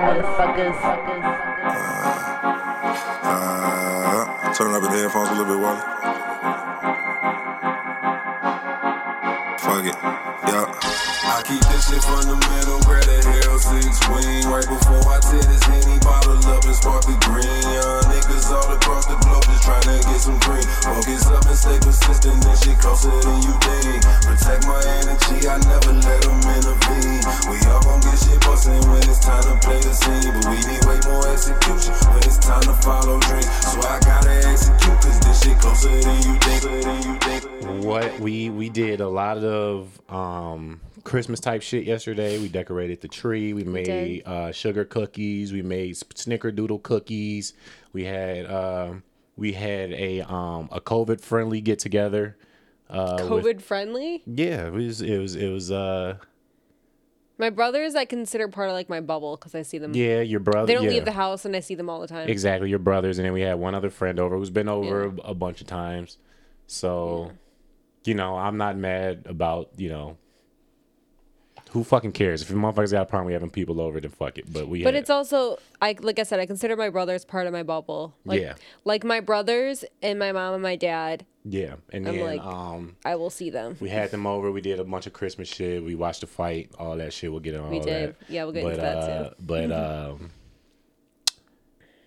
motherfuckers. Uh, turn up the headphones a little bit, Wally. Keep this shit from the middle, grab that hell six wing. Right before I tear this henny bottle up and spark the green. Young niggas all across the globe just trying to get some green. Focus up and stay persistent, this shit closer than you think. Protect my energy, I never let them intervene. We all gon' get shit bustin' when it's time to play the scene. But we need way more execution when it's time to follow dreams. So I gotta execute, cause this shit. Closer than you think. What we we did a lot of um Christmas type shit yesterday. We decorated the tree. We made uh, sugar cookies. We made snickerdoodle cookies. We had um we had a um a COVID friendly get together. Uh, with- COVID friendly. yeah, it was it was it was uh My brothers, I consider part of like my bubble because I see them. yeah your brother. They don't yeah. leave the house, and I see them all the time. Exactly, your brothers, and then we had one other friend over who's been over a, a bunch of times. So, you know, I'm not mad about you know. Who fucking cares? If the motherfuckers got a problem, we having people over, then fuck it. But we. But it's also I like I said, I consider my brothers part of my bubble. Like, Yeah. Like my brothers and my mom and my dad, yeah, and I'm then like- um, I will see them. we had them over. We did a bunch of Christmas shit. We watched the fight, all that shit. We'll get on We all did. that. Yeah, we'll get but, into that uh, too. But um,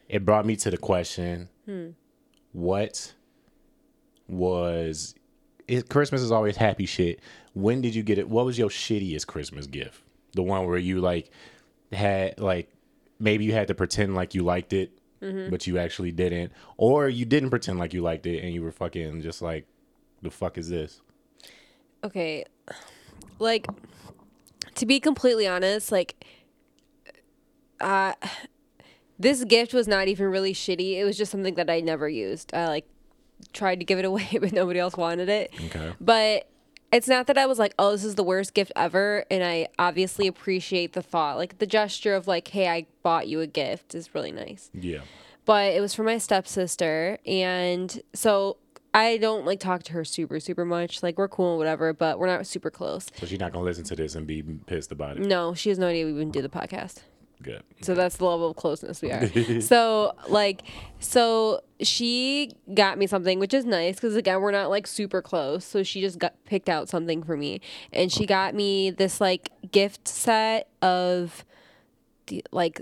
it brought me to the question: Hmm. What was it? Christmas is always happy shit. When did you get it? What was your shittiest Christmas gift? The one where you like had like maybe you had to pretend like you liked it, Mm-hmm. but you actually didn't, or you didn't pretend like you liked it and you were fucking just like, the fuck is this? Okay. Like to be completely honest, like uh this gift was not even really shitty. It was just something that I never used. I like tried to give it away but nobody else wanted it. Okay. But it's not that I was like, oh, this is the worst gift ever. And I obviously appreciate the thought. Like the gesture of like, hey, I bought you a gift is really nice. Yeah. But it was for my stepsister. And so I don't like talk to her super, super much. Like we're cool and whatever, but we're not super close. So she's not gonna listen to this and be pissed about it. No, she has no idea we even do the podcast. Good. So that's the level of closeness we are. so like, so she got me something, which is nice because again we're not like super close. So she just got picked out something for me, and she got me this like gift set of, the, like,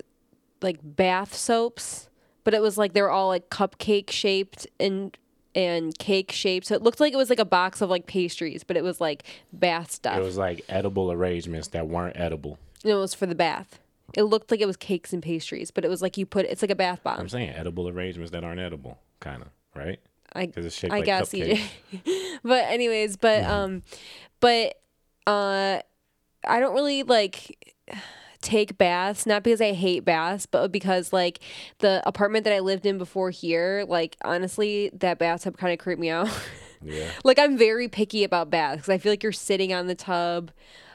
like bath soaps, but it was like they were all like cupcake shaped and and cake shaped. So it looked like it was like a box of like pastries, but it was like bath stuff. It was like edible arrangements that weren't edible. No, it was for the bath. It looked like it was cakes and pastries, but it was like you put it's like a bath bomb. I'm saying edible arrangements that aren't edible, kind of, right? I 'Cause it's shaped I like guess cupcakes. EJ. but anyways, but Mm-hmm. um, but uh, I don't really like take baths not because I hate baths, but because like the apartment that I lived in before here, like honestly, that bathtub kind of creeped me out. Yeah. like I'm very picky about baths because I feel like you're sitting on the tub.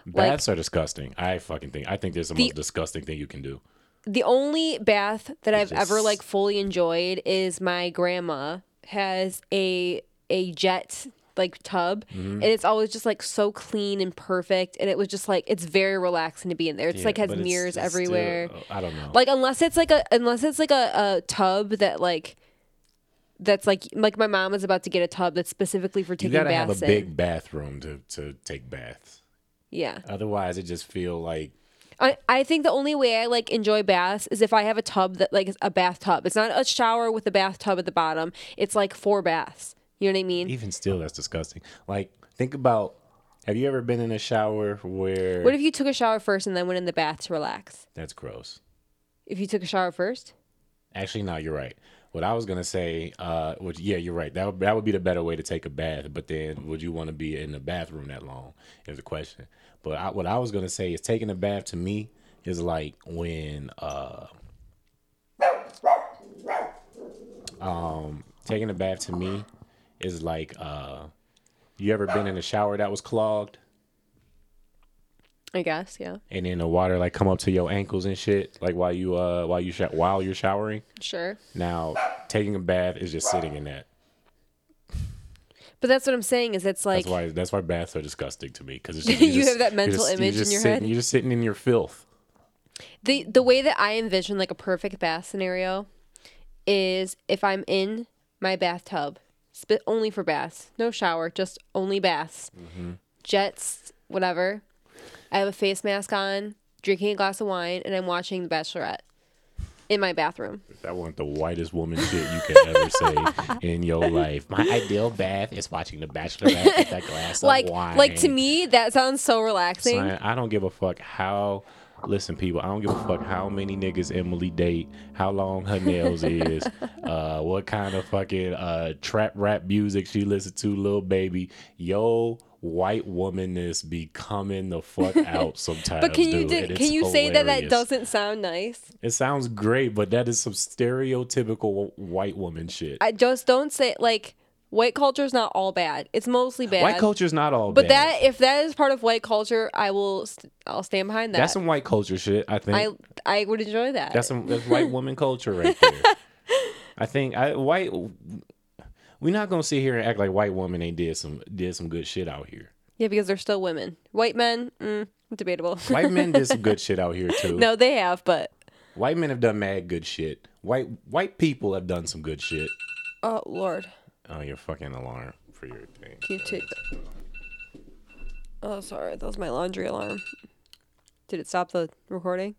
Like- Baths are disgusting. I fucking think. I think there's the, The- most disgusting thing you can do. the only bath that I've just- ever like fully enjoyed is my grandma has a a jet like tub Mm-hmm. and it's always just like so clean and perfect and it was just like it's very relaxing to be in there. It's Yeah, like has but it's- mirrors it's still- everywhere. I don't know. like unless it's like a unless it's like a, a tub that like that's like like my mom is about to get a tub that's specifically for taking you gotta have baths a in. big bathroom to to take baths. Yeah. Otherwise, it just feel like I, I think the only way I like enjoy baths is if I have a tub that like is a bathtub. It's not a shower with a bathtub at the bottom. It's like four baths. You know what I mean? even still that's disgusting. Like think about. Have you ever been in a shower where What if you took a shower first and then went in the bath to relax? that's gross? If you took a shower first? Actually, no, you're right. What I was gonna say, uh, which yeah, you're right. That would, that would be the better way to take a bath. But then, would you want to be in the bathroom that long? Is the question. But I, what I was gonna say is taking a bath to me is like when uh, um, taking a bath to me is like uh, you ever been in a shower that was clogged I guess, yeah. and then the water like come up to your ankles and shit, like while you uh while you sh- while you're showering. Sure. Now, taking a bath is just sitting in that. But that's what I'm saying is it's like That's why that's why baths are disgusting to me because it's just You have that mental image in your sitting, head? You're just sitting in your filth. the the way that I envision like a perfect bath scenario is if I'm in my bathtub, spit only for baths, no shower, just only baths, jets, whatever. I have a face mask on, drinking a glass of wine, and I'm watching The Bachelorette in my bathroom. That wasn't the whitest woman shit you could ever say in your life. My ideal bath is watching The Bachelorette with that glass Like of wine. like to me that sounds so relaxing. Son, I don't give a fuck how. Listen, people, I don't give a fuck how many niggas Emily date, how long her nails is, uh, what kind of fucking uh, trap rap music she listen to, little baby. Yo, white womanness be coming the fuck out sometimes. But can you dude, can you say that that doesn't sound nice? It sounds great, but that is some stereotypical white woman shit. I just don't say like white culture is not all bad. It's mostly bad. White culture is not all But bad. that if that is part of white culture, I will st- I'll stand behind that. that's some white culture shit. I think I I would enjoy that. That's some that's white woman culture right there. I think I white. We're not gonna sit here and act like white women ain't did some did some good shit out here. yeah, because they're still women. White men, mm, debatable. White men did some good shit out here too. no, they have, but White men have done mad good shit. White white people have done some good shit. oh lord, Oh, your fucking alarm for your thing. can you take that? Oh, sorry, that was my laundry alarm. Did it stop the recording?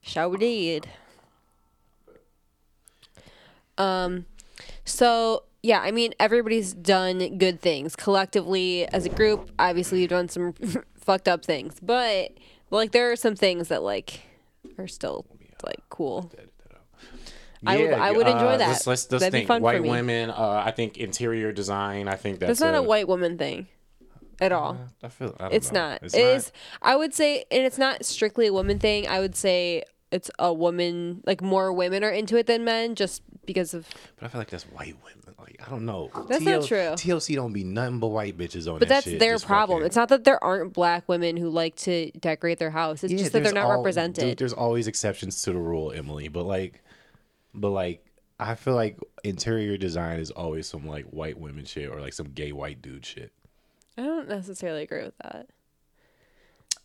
Sure did. Sure did. Um, so yeah, I mean everybody's done good things collectively as a group. Obviously, you've done some fucked up things, but like there are some things that like are still like cool. I would- I would enjoy that. Let's, let's, let's That'd be think. fun for white me. women. Uh, I think interior design. I think that's, That's not a white woman thing at all. I feel. I don't It's know. not. It's It not- is. I would say, and it's not strictly a woman thing. I would say it's a woman. Like more women are into it than men, just because of. But I feel like that's white women. Like I don't know. That's not true. TLC don't be nothing but white bitches on But that that's shit, their problem. fucking- It's not that there aren't black women who like to decorate their house. It's Yeah, just that they're not al- represented. Dude, there's always exceptions to the rule, Emily. But like, but like, I feel like interior design is always some like white women shit or like some gay white dude shit. I don't necessarily agree with that.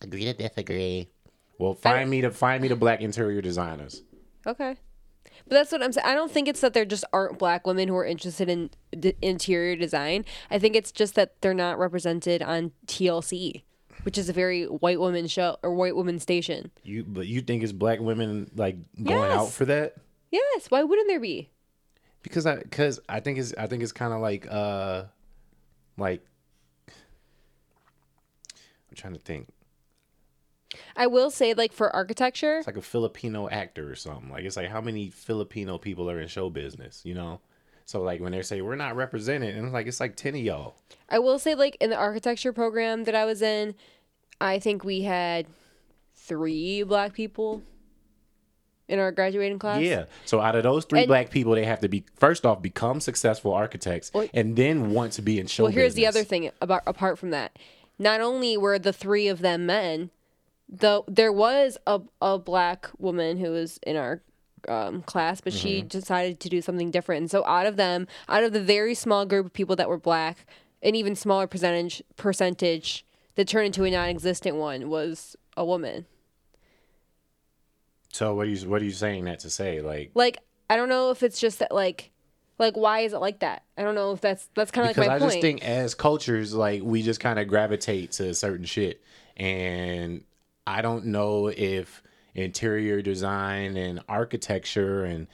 Agree to disagree. Well, find me the find me the black interior designers. Okay. But that's what I'm saying. I don't think it's that there just aren't black women who are interested in d- interior design. I think it's just that they're not represented on TLC, which is a very white woman show or white woman station. You but you think it's black women like going out for that? Yes, why wouldn't there be? Because I because I think it's I think it's kind of like uh like I'm trying to think. I will say, like for architecture, It's like a Filipino actor or something. Like it's like how many Filipino people are in show business, you know? So like when they say we're not represented, and it's like it's like ten of y'all. I will say, like in the architecture program that I was in, I think we had three black people in our graduating class. Yeah. So out of those three And- black people, they have to be first off become successful architects, Well- and then want to be in show. Well, here's the other thing about apart from that. Not only were the three of them men, though there was a a black woman who was in our um, class, but she Mm-hmm. decided to do something different. And so out of them, out of the very small group of people that were black, an even smaller percentage percentage that turned into a non-existent one was a woman. So what are you what are you saying that to say? Like Like I don't know if it's just that like like why is it like that? I don't know if that's that's kind of like because my I point. just think as cultures, like we just kind of gravitate to certain shit, and I don't know if interior design and architecture and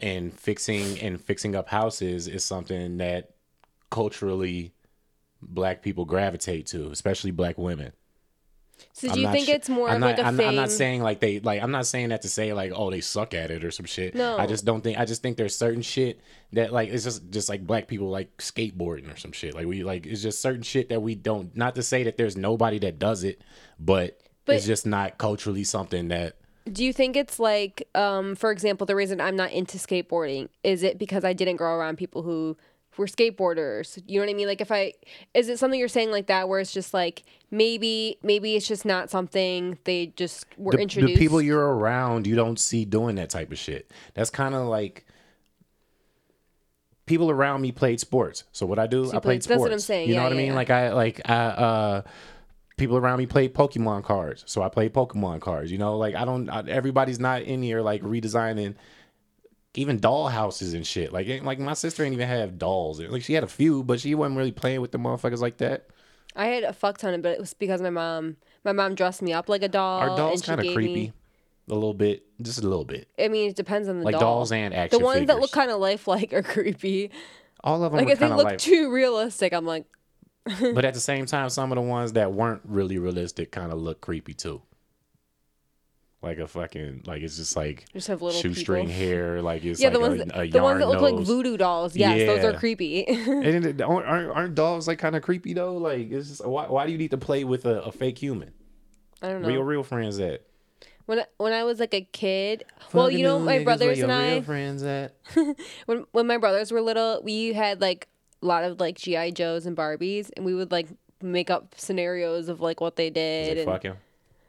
and fixing and fixing up houses is something that culturally black people gravitate to, especially black women. so do I'm you think su- it's more I'm of not, like a I'm, thing? I'm not saying like they like. I'm not saying that to say like oh they suck at it or some shit. No. I just don't think. I just think there's certain shit that like it's just just like black people like skateboarding or some shit. Like we like it's just certain shit that we don't. Not to say that there's nobody that does it, but, But- it's just not culturally something that. Do you think it's like, um, for example, the reason I'm not into skateboarding is it because I didn't grow around people who were skateboarders? You know what I mean? Like, if I is it something you're saying like that, where it's just like maybe maybe it's just not something they just were The, introduced. the people you're around, you don't see doing that type of shit. That's kind of like people around me played sports. So what I do, I you played played- sports. that's what I'm saying. You know Yeah, what I mean? yeah. Like I like I uh people around me played Pokemon cards, so I played Pokemon cards. You know, like I don't. I, everybody's not in here like redesigning even doll houses and shit. Like, eh, like my sister ain't even have dolls. Like she had a few, but she wasn't really playing with the motherfuckers like that. I had a fuck ton of, but it was because my mom, my mom dressed me up like a doll. Our dolls kind of creepy, me- a little bit, just a little bit. I mean, it depends on the Like doll. dolls and action The ones that look kind of lifelike are creepy. All of them Like if they look too realistic, I'm like, but at the same time, some of the ones that weren't really realistic kind of look creepy too. Like a fucking like it's just like just have little shoestring people. hair, like it's Yeah, like the ones, a, that, a the ones that look like voodoo dolls. Yes, those are creepy. And it- aren't, aren't, dolls like kind of creepy though? Like, it's just, why, why do you need to play with a, a fake human? I don't know. real real friends at? when I, when I was like a kid, well, you know, my brothers and I, friends at? when when my brothers were little, we had like a lot of like GI Joes and Barbies, and we would like make up scenarios of like what they did. they and fucking?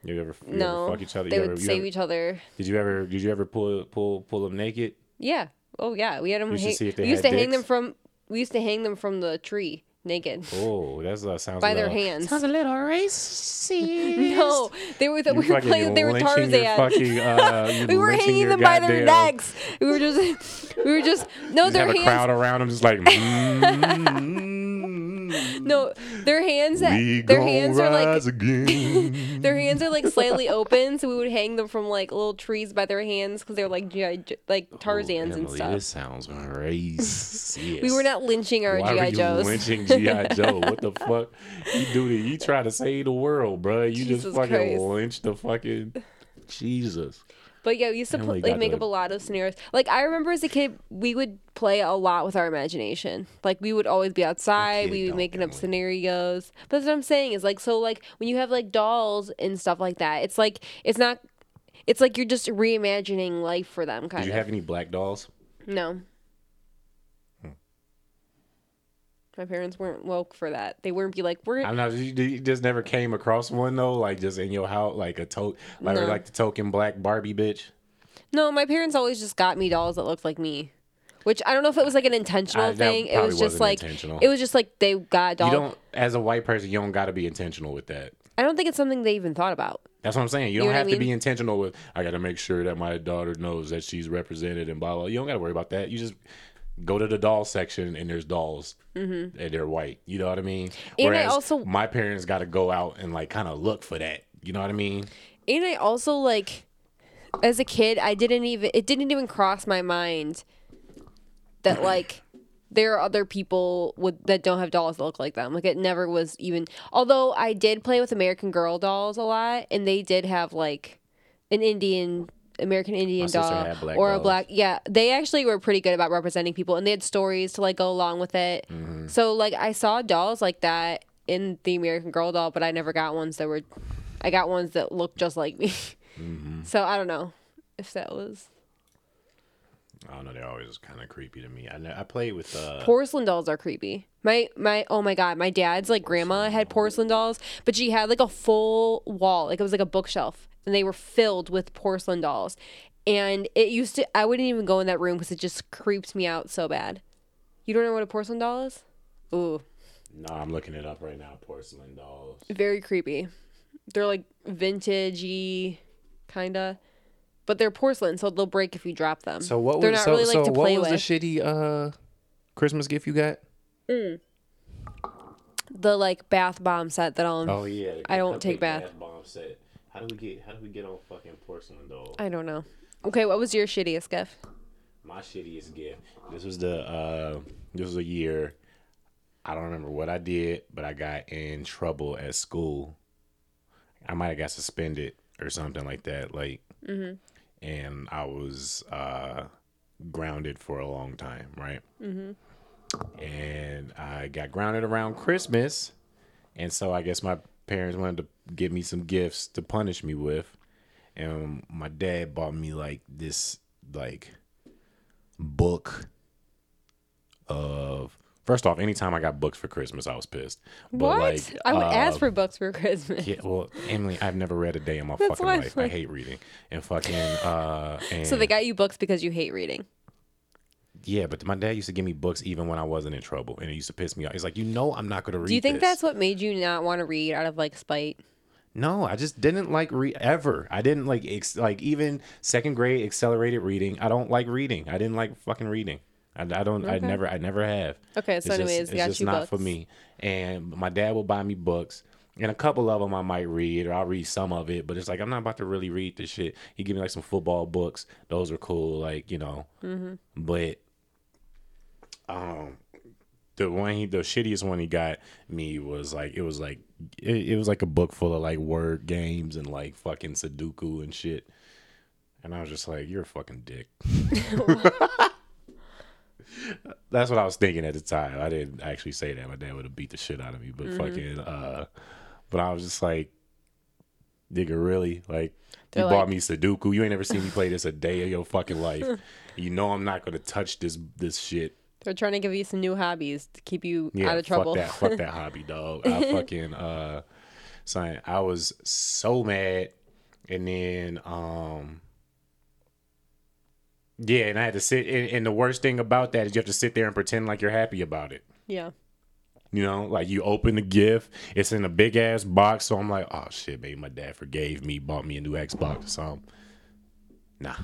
You ever, you no, ever fuck each other? they You would ever, save ever- each other. Did you ever? Did you ever pull pull pull them naked? Yeah. Oh yeah, we had them. You should Hang- see if they we used to hang them from. We used to hang them from the tree naked Oh, that's uh, sounds by a their hands. Sounds a little racist. No, they were. The, we were playing. They were Tarzan. fucking, uh, we were hanging them by their necks. We were just. We were just. No, Just their have a crowd around them, just like. mm, No, their hands. we Their hands are like. Their hands are like slightly open, so we would hang them from like little trees by their hands because they're like GI, like oh, Tarzans and Emily, stuff. This sounds racist. We were not lynching our Why GI Joes. lynching GI Joe? What the fuck? You do this? You try to save the world, bro. You just Jesus fucking Christ. lynch the fucking Jesus. But yeah, we used to pl- like make up a lot of scenarios. Like I remember as a kid, we would play a lot with our imagination. Like we would always be outside. We would don't, making up scenarios. But that's what I'm saying is like so like when you have like dolls and stuff like that, it's like it's not. It's like you're just reimagining life for them, kind Did you of. have any black dolls? no. Hmm. My parents weren't woke for that. They wouldn't be like, "We're I don't know. You, you just never came across one though, like just in your house, like a to, like No. like the token black Barbie bitch. No, my parents always just got me dolls that looked like me. Which I don't know if it was like an intentional I- thing. It was just like intentional. it was just like they got dolls. You don't, as a white person, you don't got to be intentional with that. I don't think it's something they even thought about. That's what I'm saying. You know don't what I have to be intentional with. I got to make sure that my daughter knows that she's represented and blah blah. You don't got to worry about that. You just go to the doll section and there's dolls and they're white. You know what I mean? Mm-hmm. And I also- my parents got to go out and like kind of look for that. You know what I mean? And I also like as a kid, I didn't even it didn't even cross my mind that like there are other people with that don't have dolls that look like them. Like it never was even although I did play with American Girl dolls a lot and they did have like an Indian American Indian doll or a black yeah they actually were pretty good about representing people and they had stories to like go along with it Mm-hmm. so like I saw dolls like that in the American Girl doll but I never got ones that were I got ones that looked just like me Mm-hmm. so I don't know if that was I don't know. They're always kind of creepy to me. I know, I play with uh, porcelain dolls are creepy. My my oh my god, my dad's like grandma had porcelain dolls, but she had like a full wall, like it was like a bookshelf, and they were filled with porcelain dolls. And it used to I wouldn't even go in that room because it just creeped me out so bad. You don't know what a porcelain doll is? Ooh, No, I'm looking it up right now. Porcelain dolls. very creepy. They're like vintagey, kinda, but they're porcelain, so they'll break if you drop them. So what They're was not so, really like so to what play was with. the shitty uh Christmas gift you got? the like bath bomb set that I'll. Oh yeah, I don't cupcake take bath. bomb set. How do we get? How do we get on fucking porcelain doll? I don't know. Okay, what was your shittiest gift? My shittiest gift. This was the uh this was a year. I don't remember what I did, but I got in trouble at school. I might have got suspended or something like that. Like, and I was uh grounded for a long time, right? Mm-hmm. And I got grounded around Christmas, and so I guess my parents wanted to give me some gifts to punish me with, and my dad bought me like this like book of first off anytime i got books for christmas i was pissed but what? like I would uh, ask for books for Christmas. yeah, well emily i've never read a day in my That's fucking life i hate reading and fucking uh and So they got you books because you hate reading. Yeah, but my dad used to give me books even when I wasn't in trouble, and it used to piss me off. He's like, you know, I'm not gonna read. Do you think this." that's what made you not want to read out of like spite? No, I just didn't like read ever. I didn't like ex- like even second grade accelerated reading. I don't like reading. I didn't like fucking reading. I, I don't. I never. I never have. Okay, so It's anyways, just, got it's just you not for me. And my dad will buy me books, and a couple of them I might read, or I'll read some of it. But it's like I'm not about to really read this shit. He give me like some football books. Those are cool. Like you know, Mm-hmm. but um the one he the shittiest one he got me was like it was like it, it was like a book full of like word games and like fucking Sudoku and shit. And I was just like, You're a fucking dick. That's what I was thinking at the time. I didn't actually say that. My dad would have beat the shit out of me. But Mm-hmm. fucking uh but I was just like Nigga, really? Like They're you bought me Sudoku. You ain't never seen me play this a day of your fucking life. you know I'm not gonna touch this this shit. They're trying to give you some new hobbies to keep you Yeah, out of trouble. Fuck that, fuck that hobby, dog. I fucking uh son, I was so mad and then um yeah, and I had to sit and, and the worst thing about that is you have to sit there and pretend like you're happy about it. yeah. You know, like you open the gift, it's in a big ass box, so I'm like, oh shit, maybe my dad forgave me, bought me a new Xbox or something. Nah.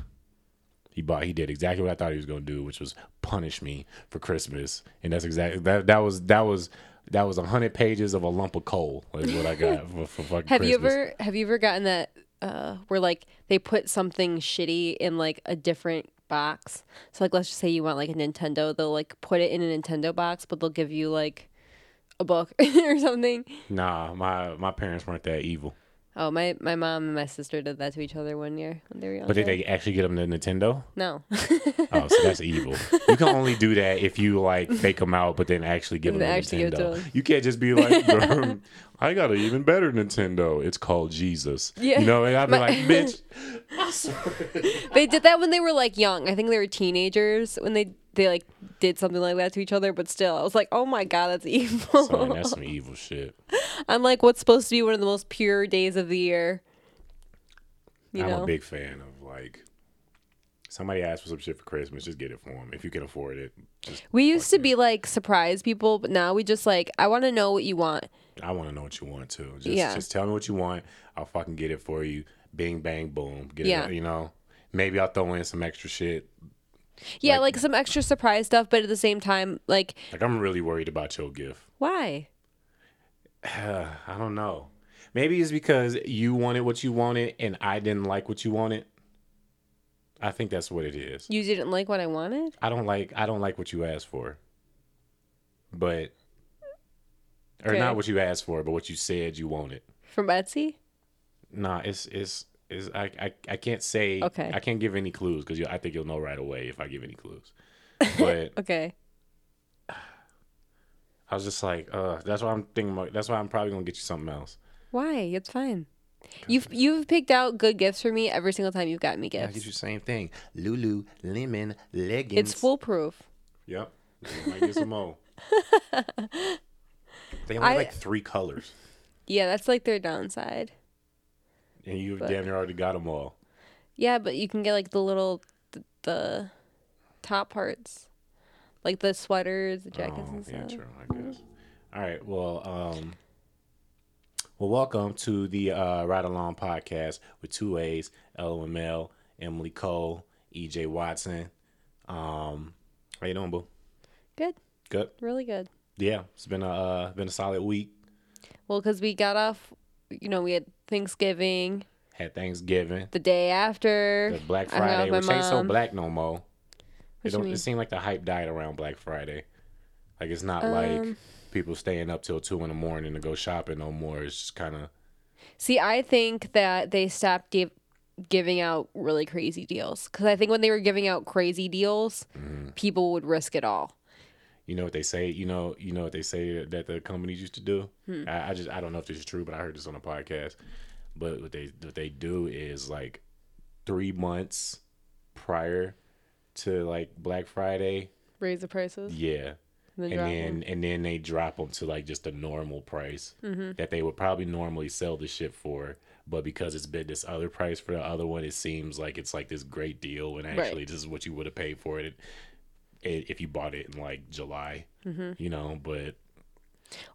He bought he did exactly what I thought he was gonna do, which was punish me for Christmas. And that's exactly that that was that was that was a hundred pages of a lump of coal is what I got for, for fucking Have you ever have you ever gotten that uh where like they put something shitty in like a different box? So like let's just say you want like a Nintendo, they'll like put it in a Nintendo box, but they'll give you like a book or something. Nah, my my parents weren't that evil. Oh, my my mom and my sister did that to each other one year when they were young. But did they actually get them the Nintendo? No. Oh, so that's evil. You can only do that if you like fake them out, but then actually give them the Nintendo. give it to Nintendo. 'em. You can't just be like, I got an even better Nintendo. It's called Jesus. Yeah. You know, and I'd be My- like, bitch. they did that when they were like young. I think they were teenagers when they they like did something like that to each other. But still, I was like, oh my god, that's evil. Son, that's some evil shit. I'm like, what's supposed to be one of the most pure days of the year? You I'm know, a big fan of like, somebody asks for some shit for Christmas, just get it for them if you can afford it. Just, we used to be like surprise people, but now we just like, I want to know what you want. I want to know what you want too. Just, Yeah. just tell me what you want. I'll fucking get it for you. Bing, bang, boom. Get Yeah. it. You know, maybe I'll throw in some extra shit. Yeah, Like- like some extra surprise stuff, but at the same time, like, Like I'm really worried about your gift. why? I don't know. Maybe it's because you wanted what you wanted and I didn't like what you wanted. I think that's what it is. You didn't like what I wanted? I don't like I don't like what you asked for. But or Okay. not what you asked for, but what you said you wanted. From Etsy? Nah, it's it's is I, I I can't say Okay. I can't give any clues because I think you'll know right away if I give any clues. But Okay. I was just like, uh, that's why I'm thinking. About, that's why I'm probably gonna get you something else. Why? It's fine. You've you've picked out good gifts for me every single time you've gotten me gifts. I gifts. get you the same thing. Lulu lemon leggings. It's foolproof. Yep. I might get some more. they only I- like three colors, Yeah, that's like their downside. And you But- damn near already got them all. Yeah, but you can get like the little the, the top parts, like the sweaters, the jackets, Oh, and yeah, stuff. true. I guess. All right. Well, um, well, welcome to the uh, Ride Along podcast with two A's: LOML, Emily Cole, EJ Watson. Um, how you doing, boo? Good, Good. really good. Yeah, it's been a uh, been a solid week. Well, because we got off, you know, we had Thanksgiving Had Thanksgiving, the day after. the Black I hung out Friday, which ain't so black no more. It don't. It seemed like the hype died around Black Friday. Like it's not like Um, people staying up till two in the morning to go shopping no more. It's just kind of See, I think that they stopped give, giving out really crazy deals because I think when they were giving out crazy deals, Mm-hmm. people would risk it all. You know what they say. You know you know what they say that the companies used to do. Hmm. I, I just I don't know if this is true, but I heard this on a podcast. But what they what they do is like three months prior to like Black Friday, Raise the prices. yeah, And then and then and then they drop them to like just a normal price Mm-hmm. that they would probably normally sell the shit for. But because it's been this other price for the other one, it seems like it's like this great deal and actually this is what you would have paid for it. If you bought it in like July, Mm-hmm. you know. But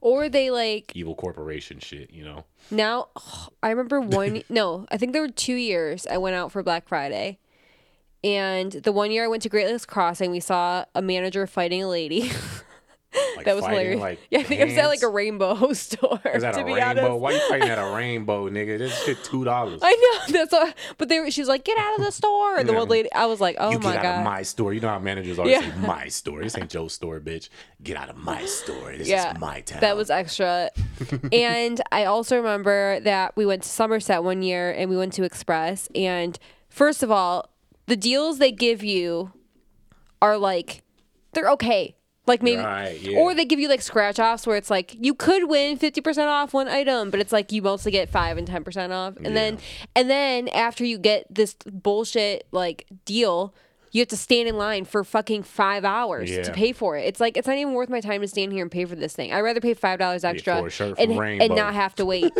Or they like evil corporation shit, you know. now. I remember one. no, I think there were two years I went out for Black Friday, and the one year I went to Great Lakes Crossing, we saw a manager fighting a lady. Like that was fighting, hilarious. Like yeah, I think it was at like a rainbow store. Is that to a be rainbow? honest. Why you fighting at a rainbow, nigga? This shit two dollars. I know that's what, but they were. She's like, "Get out of the store!" And the one lady, I was like, "Oh you my get out god!" of my store. You know how managers always Yeah. say my store. This ain't Joe's store, bitch. Get out of my store. This yeah, is my town. that was extra. and I also remember that we went to Somerset one year and we went to Express. And first of all, the deals they give you are like they're okay. Like maybe, Right, yeah. or they give you like scratch offs where it's like you could win fifty percent off one item, but it's like you mostly get five and ten percent off, and then and then after you get this bullshit like deal, you have to stand in line for fucking five hours Yeah. to pay for it. It's like it's not even worth my time to stand here and pay for this thing. I'd rather pay five dollars extra for a shirt and and not have to wait.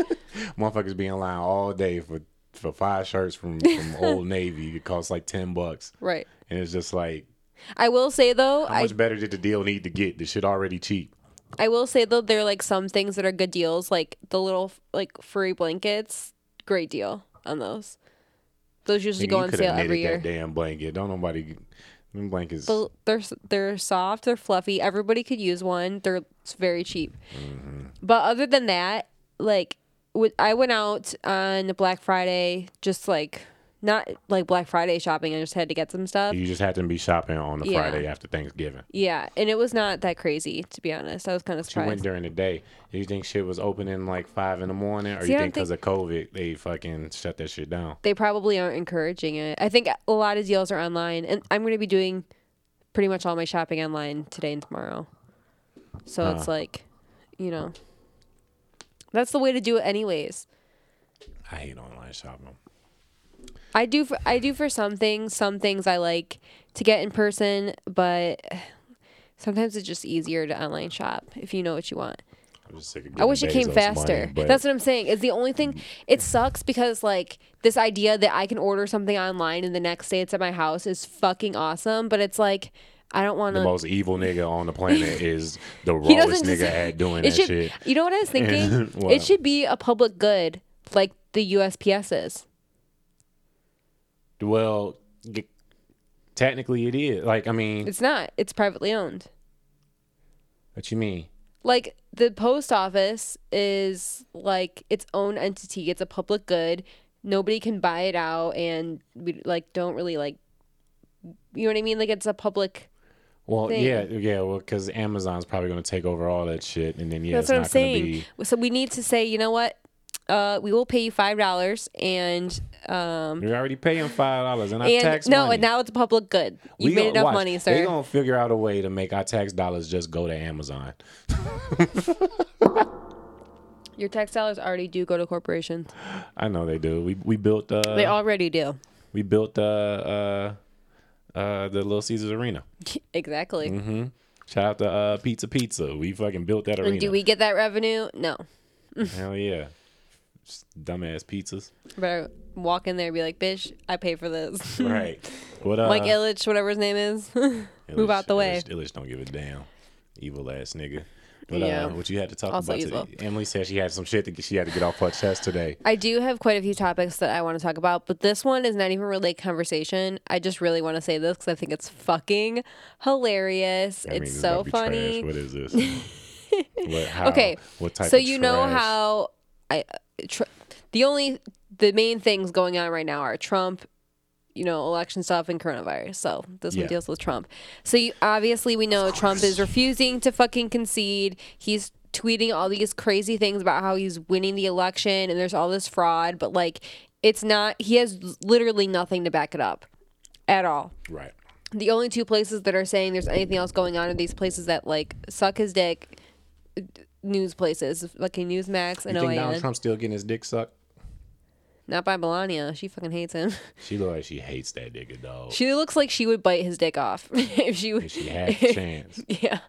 Motherfuckers be in line all day for for five shirts from from Old Navy. It costs like ten bucks, right. and it's just like, I will say though, how I much better did the deal need to get? The shit already cheap. I will say though there are like some things that are good deals, like the little like furry blankets. Great deal on those. Those usually go on sale every year. that damn blanket. Don't nobody. Them blankets. But they're they're soft, they're fluffy. Everybody could use one. They're very cheap. Mm-hmm. But other than that, like I went out on Black Friday, just like not like Black Friday shopping. I just had to get some stuff. You just had to be shopping on the Yeah. Friday after Thanksgiving. Yeah, and it was not that crazy to be honest. I was kind of You went surprised. during the day. Do you think shit was opening like five in the morning, or See, you I don't think because of COVID they fucking shut that shit down? They probably aren't encouraging it. I think a lot of deals are online, and I'm going to be doing pretty much all my shopping online today and tomorrow. So it's like, you know, that's the way to do it, anyways. I hate online shopping. I do for I do for some things. Some things I like to get in person, but sometimes it's just easier to online shop if you know what you want. I'm just sick I wish it came faster. money, That's what I'm saying. Is the only thing mm. it sucks because like this idea that I can order something online and the next day it's at my house is fucking awesome. But it's like I don't want the to. most evil nigga on the planet is the He rawest nigga at doing that should. shit. You know what I was thinking? It should be a public good, like the USPS is. Well, g- technically it is. Like, I mean, It's not. It's privately owned. what you mean? like the post office is like its own entity it's a public good nobody can buy it out and we like don't really like you know what i mean like it's a public Well, thing. yeah, yeah. Well, because Amazon's probably gonna take over all that shit, and then yeah, that's it's what i'm not gonna saying be. so we need to say you know what uh we will pay you five dollars and um You're already paying five dollars, and and tax no money. and now it's a public good you've We made enough watch, money sir gonna figure out a way to make our tax dollars just go to Amazon. your tax dollars already do go to corporations I know they do. We we built uh they already do we built uh uh uh the Little Caesars Arena. exactly mm-hmm. Shout out to uh Pizza Pizza. We fucking built that arena. and do we get that revenue no Hell yeah. Dumbass pizzas. better walk in there and be like bitch i pay for this right. What uh Mike Ilitch, whatever his name is. Move Ilitch- out the way. Ilitch, Ilitch don't give a damn. Evil ass nigga. But Yeah. uh, what you had to talk Also about evil. today? Emily said she had some shit that she had to get off her chest today. I do have quite a few topics that I want to talk about, but this one is not even really conversation. I just really want to say this because I think it's fucking hilarious. I mean, it's this so be trash. funny. What is this? what, how, Okay, What type so you know how I tr- the only the main things going on right now are Trump, you know, election stuff and coronavirus. So this Yeah. one deals with Trump. So you, obviously we know Trump is refusing to fucking concede. He's tweeting all these crazy things about how he's winning the election and there's all this fraud, but like it's not he has literally nothing to back it up at all Right. the only two places that are saying there's anything else going on are these places that like suck his dick news places fucking newsmax You and think Donald OAN. Trump still getting his dick sucked? not by melania she fucking hates him She looks like she hates that nigga, dog. she looks like she would bite his dick off if she If she had a chance. yeah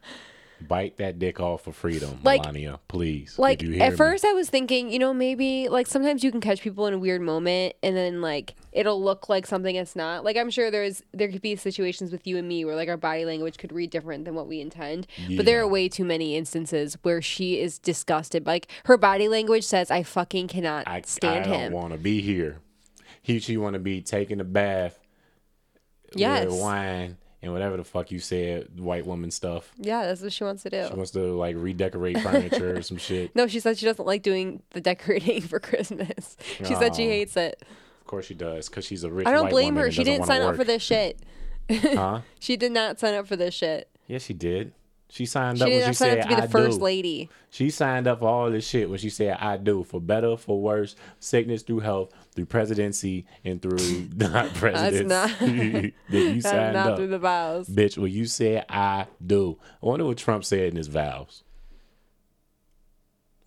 Bite that dick off for freedom, Like- Melania. Please. Like you hear at me? first I was thinking, you know, maybe like sometimes you can catch people in a weird moment and then like it'll look like something it's not. Like I'm sure there's there could be situations with you and me where like our body language could read different than what we intend. But there are way too many instances where she is disgusted. Like her body language says I fucking cannot I, stand I don't him. want to be here. He, she want to be taking a bath Yes. with wine and whatever the fuck you said, white woman stuff. Yeah, that's what she wants to do. She wants to like redecorate furniture or some shit. no, she said she doesn't like doing the decorating for Christmas. She said she Oh. hates it. Of course she does, because she's a rich. I don't blame her. She didn't sign up for this shit. Huh? She did not sign up for this shit. Yeah, she did. She signed She up when she said up to be the I first do. lady. She signed up for all this shit when she said I do for better, for worse, sickness through health, through presidency, and through not presidency. not- that you That's signed not up. through the vows. Bitch, when you said I do. I wonder what Trump said in his vows.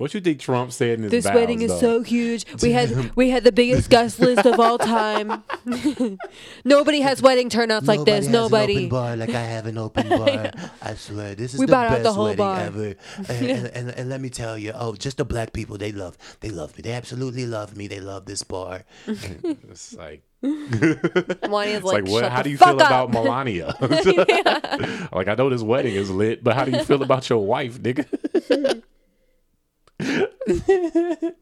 What you think Trump said in his This vows? wedding is though? so huge. We had we had the biggest guest list of all time. Nobody has wedding turnouts like this. has an Nobody. open bar like I have an open bar. I swear, this is We the bought out best the whole wedding bar. ever. And, and, and, and let me tell you, oh, just the black people, they love, they love me. They absolutely love me. They love this bar. It's like, Melania's it's like, like, what? Shut How the do you fuck feel up. about Melania? like, I know this wedding is lit, but how do you feel about your wife, nigga?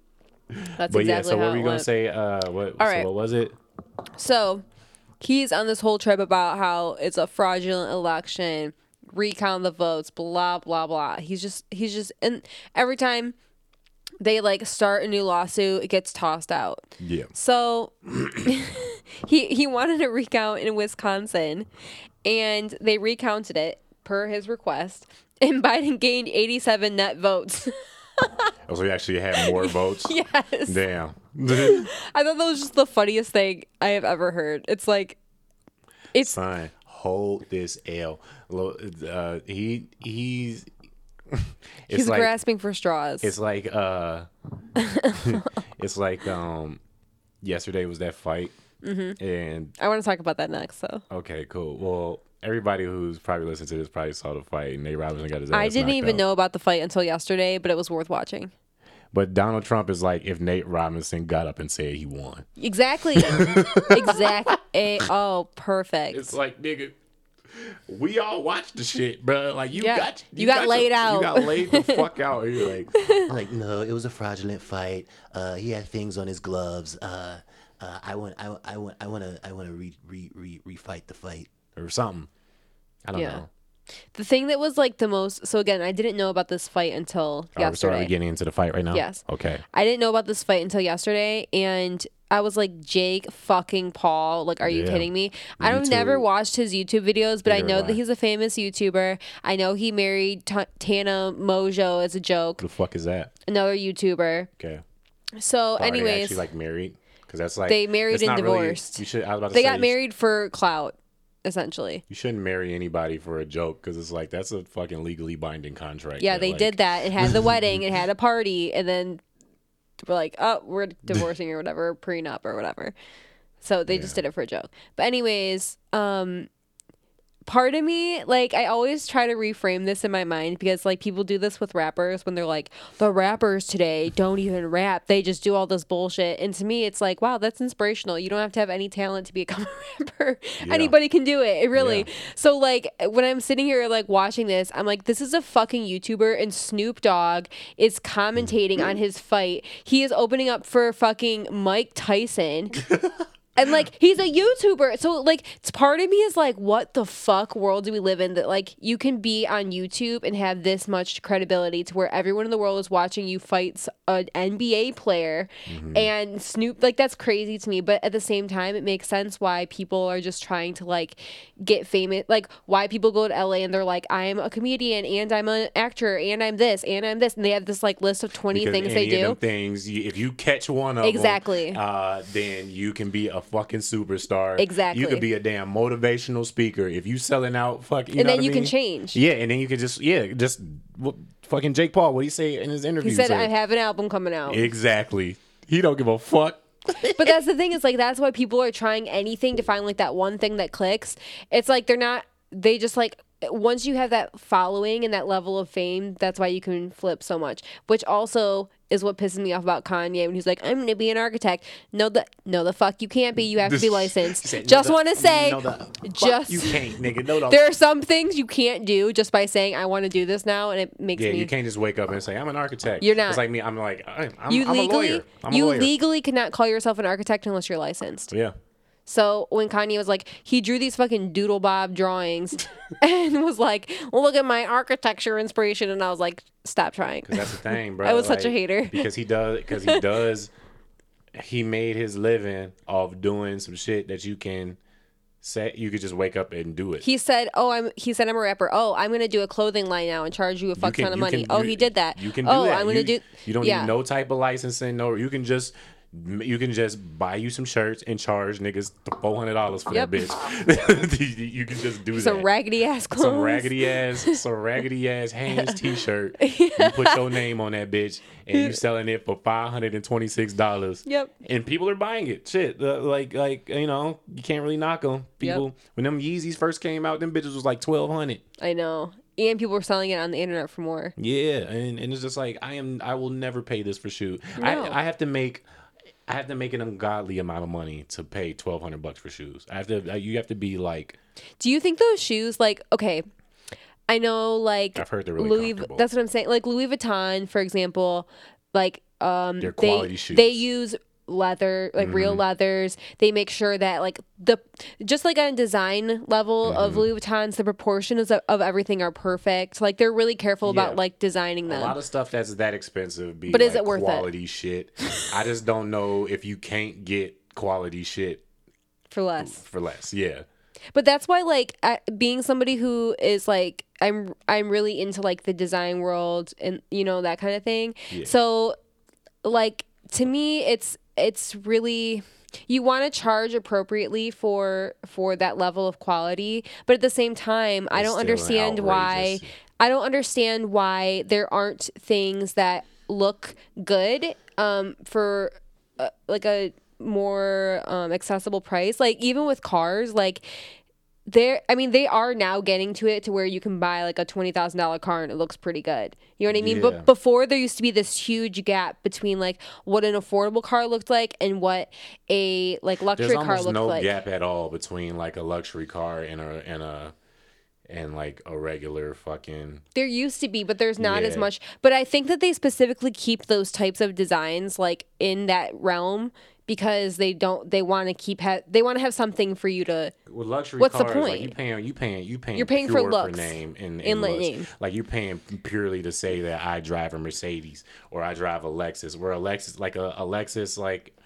That's But exactly yeah, so how what were you gonna say? Uh, what? All so right. what was it? So he's on this whole trip about how it's a fraudulent election, recount the votes, blah blah blah. He's just he's just and every time they like start a new lawsuit, it gets tossed out. Yeah. So he he wanted a recount in Wisconsin, and they recounted it per his request, and Biden gained 87 net votes. Oh, so he actually had more votes. yes, Damn. I thought that was just the funniest thing I have ever heard. It's like, it's Fine. hold this L. Lo- Uh, he he's. It's he's like grasping for straws. it's like uh, it's like um, yesterday was that fight, Mm-hmm. and I want to talk about that next. So okay, cool. Well, everybody who's probably listening to this probably saw the fight, Nate Robinson got his ass I didn't even out. know about the fight until yesterday, but it was worth watching. But Donald Trump is like if Nate Robinson got up and said he won. Exactly. exactly. Oh, perfect. It's like nigga. We all watched the shit, bro. Like you Yeah. got You got laid your- out. You got laid the fuck out. You're like, like, no, it was a fraudulent fight. Uh, he had things on his gloves. Uh, uh, I want, I, I want, I want to, I want to re, re, re, refight the fight. Or something. I don't Yeah. know. The thing that was like the most. So again, I didn't know about this fight until Are we yesterday. starting getting into the fight right now? Yes. Okay. I didn't know about this fight until yesterday, and I was like, Jake fucking Paul. Like, are you Yeah. kidding me? I don't YouTube. never watched his YouTube videos, but I know have that he's a famous YouTuber. I know he married Ta Tana Mongeau as a joke, Who the fuck is that? another YouTuber. Okay. So, oh, Are they anyways, actually like married? Because that's like They married and not really- divorced. you should. I was about to they say, got married for clout, essentially. You shouldn't marry anybody for a joke because it's like that's a fucking legally binding contract. Yeah, they like- did that. It had the wedding, it had a party, and then we're like, oh, we're divorcing or whatever, prenup or whatever. So they just did it for a joke. But anyways, um part of me like I always try to reframe this in my mind because like people do this with rappers when they're like the rappers today don't even rap they just do all this bullshit and to me it's like wow that's inspirational you don't have to have any talent to become a rapper Yeah. anybody can do it it really Yeah. so like when I'm sitting here like watching this, I'm like, this is a fucking YouTuber and Snoop Dogg is commentating mm. on his fight. He is opening up for fucking Mike Tyson. And like he's a YouTuber. So like it's part of me is like, what the fuck world do we live in that like you can be on YouTube and have this much credibility to where everyone in the world is watching you fight an NBA player and Snoop like that's crazy to me. But at the same time it makes sense why people are just trying to like get famous like why people go to LA and they're like, I'm a comedian and I'm an actor and I'm this and I'm this and they have this like list of twenty Because things they do. them things, if you catch one of Exactly. uh, then you can be a fucking superstar. Exactly. You could be a damn motivational speaker if you selling out fucking. You And know then you can change. Yeah, and then you can just yeah, just what, fucking Jake Paul. What do you say in his interview? He said I have an album coming out. exactly. He don't give a fuck. but that's the thing is like that's why people are trying anything to find like that one thing that clicks. It's like they're not they just like once you have that following and that level of fame, that's why you can flip so much. Which also is what pisses me off about Kanye when he's like, "I'm gonna be an architect." No, the no, the fuck you can't be. You have to be licensed. Said, no, just to say, no, just you can't, nigga. No, no. there are some things you can't do just by saying I want to do this now, and it makes Yeah, me. you can't just wake up and say I'm an architect. You're not. It's like me. I'm like I'm, I'm, you I'm legally, a lawyer. I'm a you lawyer. legally cannot call yourself an architect unless you're licensed. Yeah. So when Kanye was like, he drew these fucking doodle bob drawings and was like, well, look at my architecture inspiration. And I was like, stop trying. Cause that's the thing, bro. I was such a hater. because he does. Because he does. he made his living off doing some shit that you can say. You could just wake up and do it. He said, "Oh, I'm." He said, "I'm a rapper. Oh, I'm gonna do a clothing line now and charge you a fuck can- ton of money. can- oh, you- he did that. You can do oh, that. I'm gonna you, do. You don't yeah. need no type of licensing. No, you can just. You can just buy you some shirts and charge niggas four hundred dollars for Yep. that bitch. you can just do some that. raggedy ass clothes. some raggedy ass, some raggedy ass Hanes t-shirt. You put your name on that bitch, and you selling it for five hundred and twenty six dollars. Yep. And people are buying it. Shit, uh, like like you know, you can't really knock them. People when them Yeezys first came out, them bitches was like twelve hundred. I know. And people were selling it on the internet for more. Yeah, and, and it's just like I am. I will never pay this for shoe. No. I I have to make. I have to make an ungodly amount of money to pay twelve hundred bucks for shoes. I have to. You have to be like. Do you think those shoes, like, okay, I know, like, I've heard they're really Louis. comfortable. That's what I'm saying. Like Louis Vuitton, for example, like, um, They're they quality shoes. they use leather, like real Mm-hmm. leathers. They make sure that like the just like on a design level of Mm-hmm. Louis Vuittons, the proportions of, of everything are perfect. Like they're really careful Yeah. about like designing them. A lot of stuff that's that expensive be But is it worth it? quality shit. I just don't know if you can't get quality shit for less. for less. Yeah. But that's why like I, being somebody who is like I'm I'm really into like the design world and you know that kind of thing. So like to me it's it's really you want to charge appropriately for for that level of quality, but at the same time I don't understand why. I don't understand why there aren't things that look good um for uh, like a more um accessible price. Like even with cars like they're I mean they are now getting to it to where you can buy like a twenty thousand dollar car and it looks pretty good. You know what I mean? Yeah. But before there used to be this huge gap between like what an affordable car looked like and what a like luxury car looked like. There's car almost looked no like. gap at all between like a luxury car and a and a and like a regular fucking There used to be, but there's not as much. But I think that they specifically keep those types of designs like in that realm because they don't they want to keep ha- they want to have something for you to with luxury What's the cars, like point? you paying you paying you paying You're paying for looks. name and, In and looks. name. Like you're paying purely to say that I drive a Mercedes or I drive a Lexus. Where a Lexus like a, a Lexus like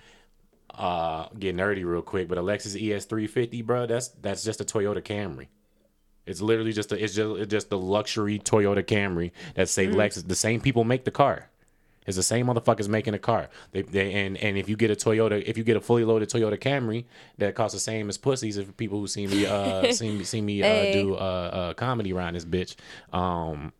uh get nerdy real quick, but a Lexus ES three fifty, bro, that's that's just a Toyota Camry. It's literally just a, it's just it's just the luxury Toyota Camry that say Mm-hmm. Lexus. The same people make the car. It's the same motherfuckers making a car. They, they and and if you get a Toyota, if you get a fully loaded Toyota Camry that costs the same as pussies, if people who see me uh see me see me uh, Hey. do uh, uh comedy around this bitch, um,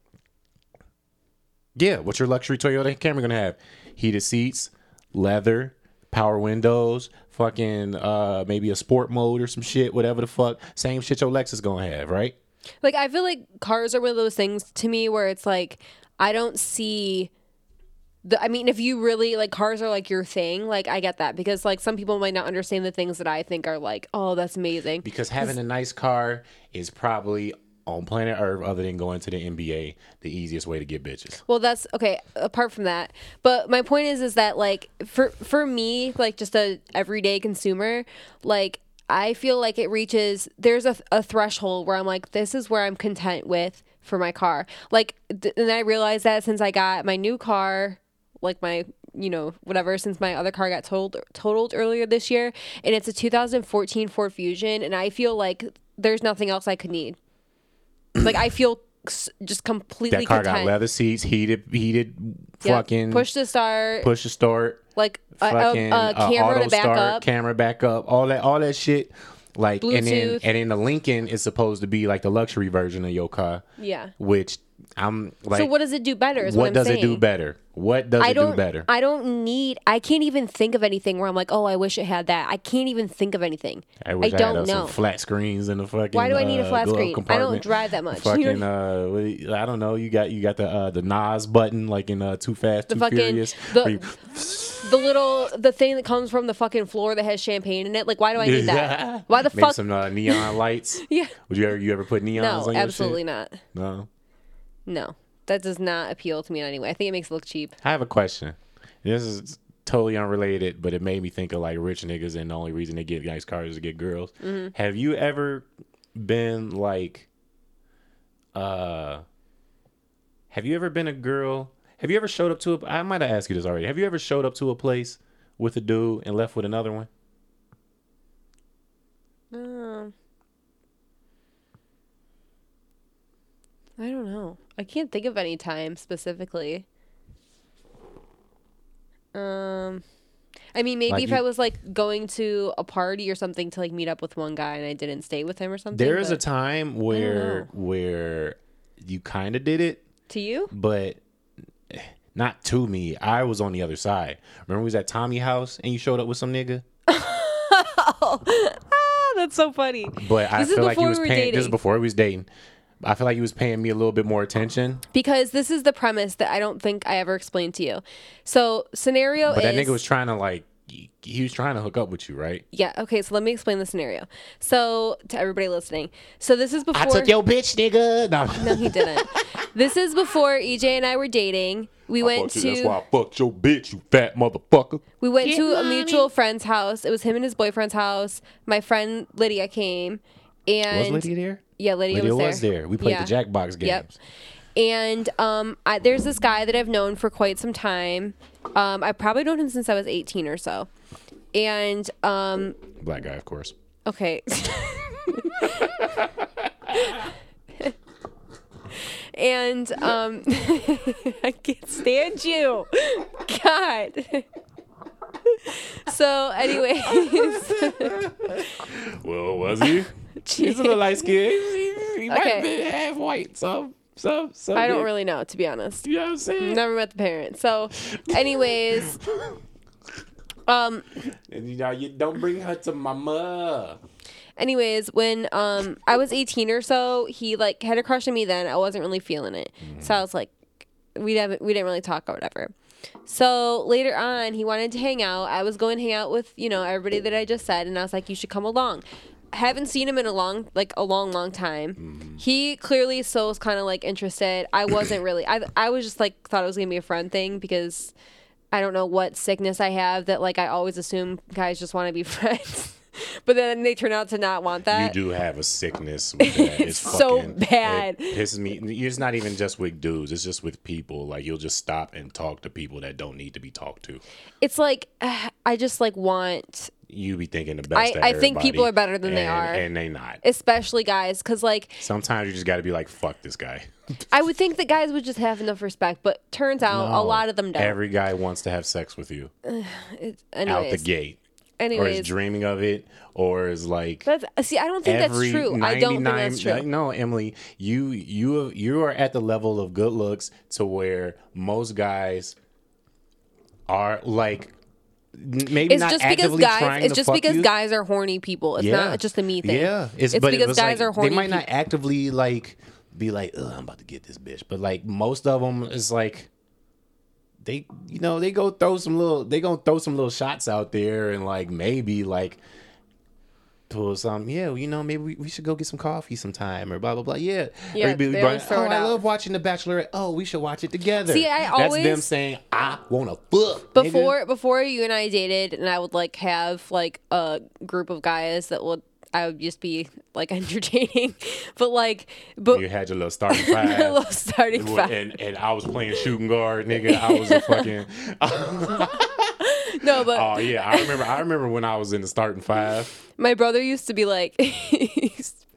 yeah, what's your luxury Toyota Camry gonna have? Heated seats, leather, power windows, fucking uh maybe a sport mode or some shit, whatever the fuck. Same shit your Lexus gonna have, right? Like I feel like cars are one of those things to me where it's like I don't see the I mean if you really like cars are like your thing, like I get that because like some people might not understand the things that I think are like, "Oh, that's amazing." Because having a nice car is probably on planet Earth, other than going to the NBA, the easiest way to get bitches. Well, that's okay. Apart from that, but my point is, is that like for for me, like just a everyday consumer, like I feel like it reaches there's a, a threshold where I'm like, this is where I'm content with for my car. Like, th- and I realized that since I got my new car, like my you know whatever since my other car got totaled totaled earlier this year and it's a 2014 Ford Fusion and I feel like there's nothing else I could need like I feel just completely That car content. got leather seats, heated, heated, Yep. fucking push to start, push to start, like a, a, fucking a uh, camera auto to back start, up. camera back up, all that, all that shit. Like and then Bluetooth. and then the Lincoln is supposed to be like the luxury version of your car. Yeah. Which I'm like, so what does it do better? Is what, what does saying. it do better? What does I it do better? I don't need. I can't even think of anything where I'm like, oh, I wish it had that. I can't even think of anything. I wish I, don't had uh, know. some flat screens in the fucking. Why do I need a uh, flat screen? I don't drive that much. Fucking, uh, what do you- I don't know. You got you got the uh, the NOS button like in uh, Too Fast, The Too fucking Furious. the, the little the thing that comes from the fucking floor that has champagne in it. Like, why do I need that? Why the Maybe fuck? some uh, neon lights. yeah. Would you ever you ever put neons No, on your absolutely not. No. No, that does not appeal to me in any way. I think it makes it look cheap. I have a question. This is totally unrelated, but it made me think of like rich niggas, and the only reason they get nice cars is to get girls. Mm-hmm. Have you ever been like, uh, have you ever been a girl? Have you ever showed up to a? I might have asked you this already. Have you ever showed up to a place with a dude and left with another one? Um, I don't know. I can't think of any time specifically. Um, I mean, maybe Like if you- I was like going to a party or something to like meet up with one guy and I didn't stay with him or something. There is a time where where you kind of did it, to you. but not to me. I was on the other side. Remember we was at Tommy house and you showed up with some nigga? ah, that's so funny. But I This is feel like he was we were paying this is before we was dating. I feel like he was paying me a little bit more attention. Because this is the premise that I don't think I ever explained to you. So scenario But is that nigga was trying to like he- he was trying to hook up with you, right? yeah. Okay, so let me explain the scenario. So to everybody listening, so this is before. I took your bitch, nigga. No. No, he didn't. this is before EJ and I were dating. We went Fuck you. That's to why I fucked your bitch, you fat motherfucker. we went to a mutual friend's house. It was him and his boyfriend's house. My friend Lydia came, and Was Lydia there? yeah, Lydia, Lydia was, was there. We played Yeah. the Jackbox games. Yep. And um, I, there's this guy that I've known for quite some time. Um, I've probably known him since I was 18 or so. And um, Black guy, of course. okay. and um, I can't stand you. God. so, anyways, Well, was he? He's a little light skinned. He, he might have been half white. so. some, some. I don't really know, to be honest. You know what I'm saying? Never met the parents. So, anyways, um, And you know, you don't bring her to mama. anyways, when um I was 18 or so, he like had a crush on me then. I wasn't really feeling it. So I was like we didn't we didn't really talk or whatever. So later on, he wanted to hang out. I was going to hang out with, you know, everybody that I just said and I was like you should come along. Haven't seen him in a long like a long long time. Mm-hmm. He clearly still was kind of like interested. I wasn't really. I I was just like thought it was to be a friend thing because I don't know what sickness I have that like I always assume guys just want to be friends. but then they turn out to not want that. You do have a sickness with that. It's, so fucking, bad. It pisses me. It's not even just with dudes. It's just with people. Like you'll just stop and talk to people that don't need to be talked to. It's like I just like want You be thinking the best. I- I think people are better than they are. and they not. especially guys cuz like Sometimes you just got to be like, fuck this guy. I would think that guys would just have enough respect, but turns out a lot of them don't. Every guy wants to have sex with you It's- out the anyways, gate, or anyways. is dreaming of it, or is like. That's see, I don't think that's true. I don't think that's 99 true. No, Emily, you you you are at the level of good looks to where most guys are like maybe It's not just because guys. It's just because you. guys are horny people. It's not just a me thing. Yeah, it's, but because was guys like, are horny. They might not actively like be like, "Ugh, I'm about to get this bitch," but like most of them is like they, you know, they go throw some little, they gonna throw some little shots out there and like maybe like pull some, um, yeah, well, you know, maybe we, we should go get some coffee sometime or blah blah blah. Yeah, Yeah, Or they always throw oh, it I out. love watching The Bachelorette. Oh, we should watch it together. See, I always That's them saying, I wanna fuck nigga." before before you and I dated, and I would like have like a group of guys that would I would just be like entertaining, but like but You had your little starting a five. little starting and, five. and and I was playing shooting guard, nigga. I was a fucking. No, but Oh yeah, I remember. I remember when I was in the starting five. my brother used to be like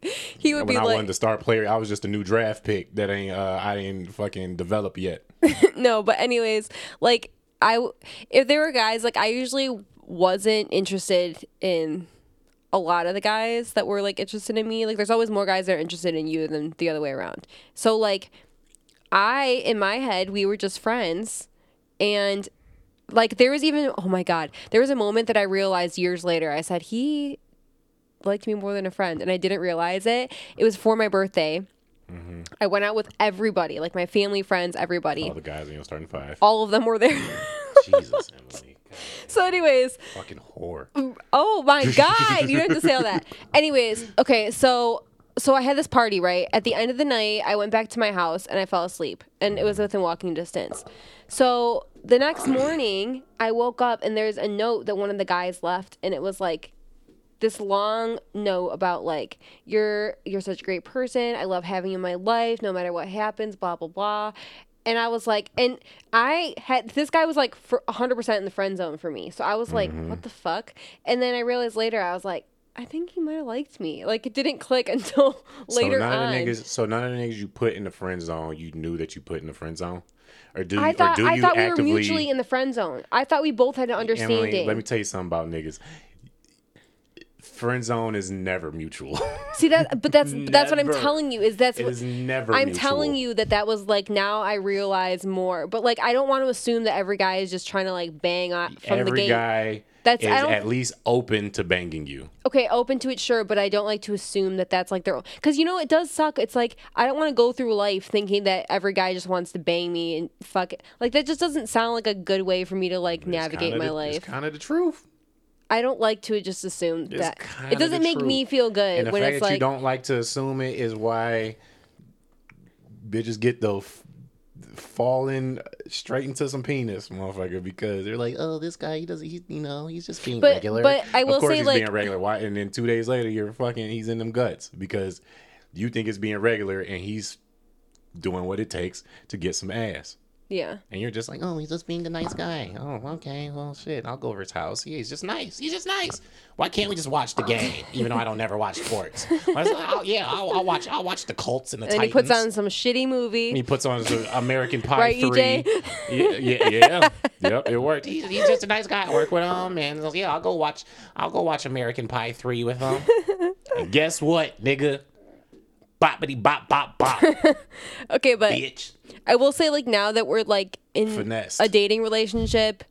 he would When be I like wasn't the start player, I was just a new draft pick that ain't. Uh, I didn't fucking develop yet. no, but anyways, like I, if there were guys like I usually wasn't interested in a lot of the guys that were like interested in me. Like there's always more guys that are interested in you than the other way around. So like I in my head we were just friends, and like there was even oh my god, there was a moment that I realized years later. I said he liked me more than a friend, and I didn't realize it. It was for my birthday. Mm-hmm. I went out with everybody, like my family, friends, everybody. All the guys, you know, starting five. All of them were there. Jesus, Emily. So, anyways, fucking whore. Oh my god, you don't have to say all that. Anyways, okay, so so I had this party, right? At the end of the night, I went back to my house and I fell asleep, and it was within walking distance. So the next morning, I woke up and there's a note that one of the guys left, and it was like this long note about like you're you're such a great person. I love having you in my life, no matter what happens. Blah blah blah. And I was like, and I had this guy was like for 100% in the friend zone for me. So I was like, mm-hmm. what the fuck? And then I realized later, I was like, I think he might have liked me. Like it didn't click until later so none on. of the niggas, so none of the niggas you put in the friend zone, you knew that you put in the friend zone, or do I thought do I thought we were mutually in the friend zone. I thought we both had an understanding. Emily, let me tell you something about niggas. Friend zone is never mutual. See that, but that's that's what I'm telling you. Is that's it what is never. I'm mutual. telling you that that was like now I realize more. But like I don't want to assume that every guy is just trying to like bang on from every the gate. guy That's- is I don't- at least open to banging you. okay, open to it, sure, but I don't like to assume that that's like their own. Because you know, it does suck. It's like I don't want to go through life thinking that every guy just wants to bang me and fuck it. Like that just doesn't sound like a good way for me to like navigate my the- life. It's kind of the truth. I don't like to just assume It's that. It doesn't make me feel good And the when fact it's that you don't like to assume it is why bitches get the f- falling straight into some penis, motherfucker, because they're like, oh, this guy, he doesn't, he, you know, he's just being But- regular. but I will of course say, he's like- being regular. Why? And then two days later, you're fucking, he's in them guts because you think it's being regular, and he's doing what it takes to get some ass. Yeah. And you're just like, oh, he's just being the nice guy. Oh, okay. Well, shit. I'll go over his house. Yeah, he's just nice. He's just nice. Why can't we just watch the game, even though I don't never watch sports? Is- I'll- oh, yeah, I'll, I'll watch. I'll watch the Colts and the And Titans. he puts on some shitty movie. He puts on American Pie Right, three. EJ? Yeah, yeah, yeah. yep, it worked. He's, he's just a nice guy. I work with him, and yeah, I'll go watch. I'll go watch American Pie three with him. and guess what, nigga? Boppity bop bop bop, Okay, but bitch. I will say like now that we're like in Finessed. a dating relationship,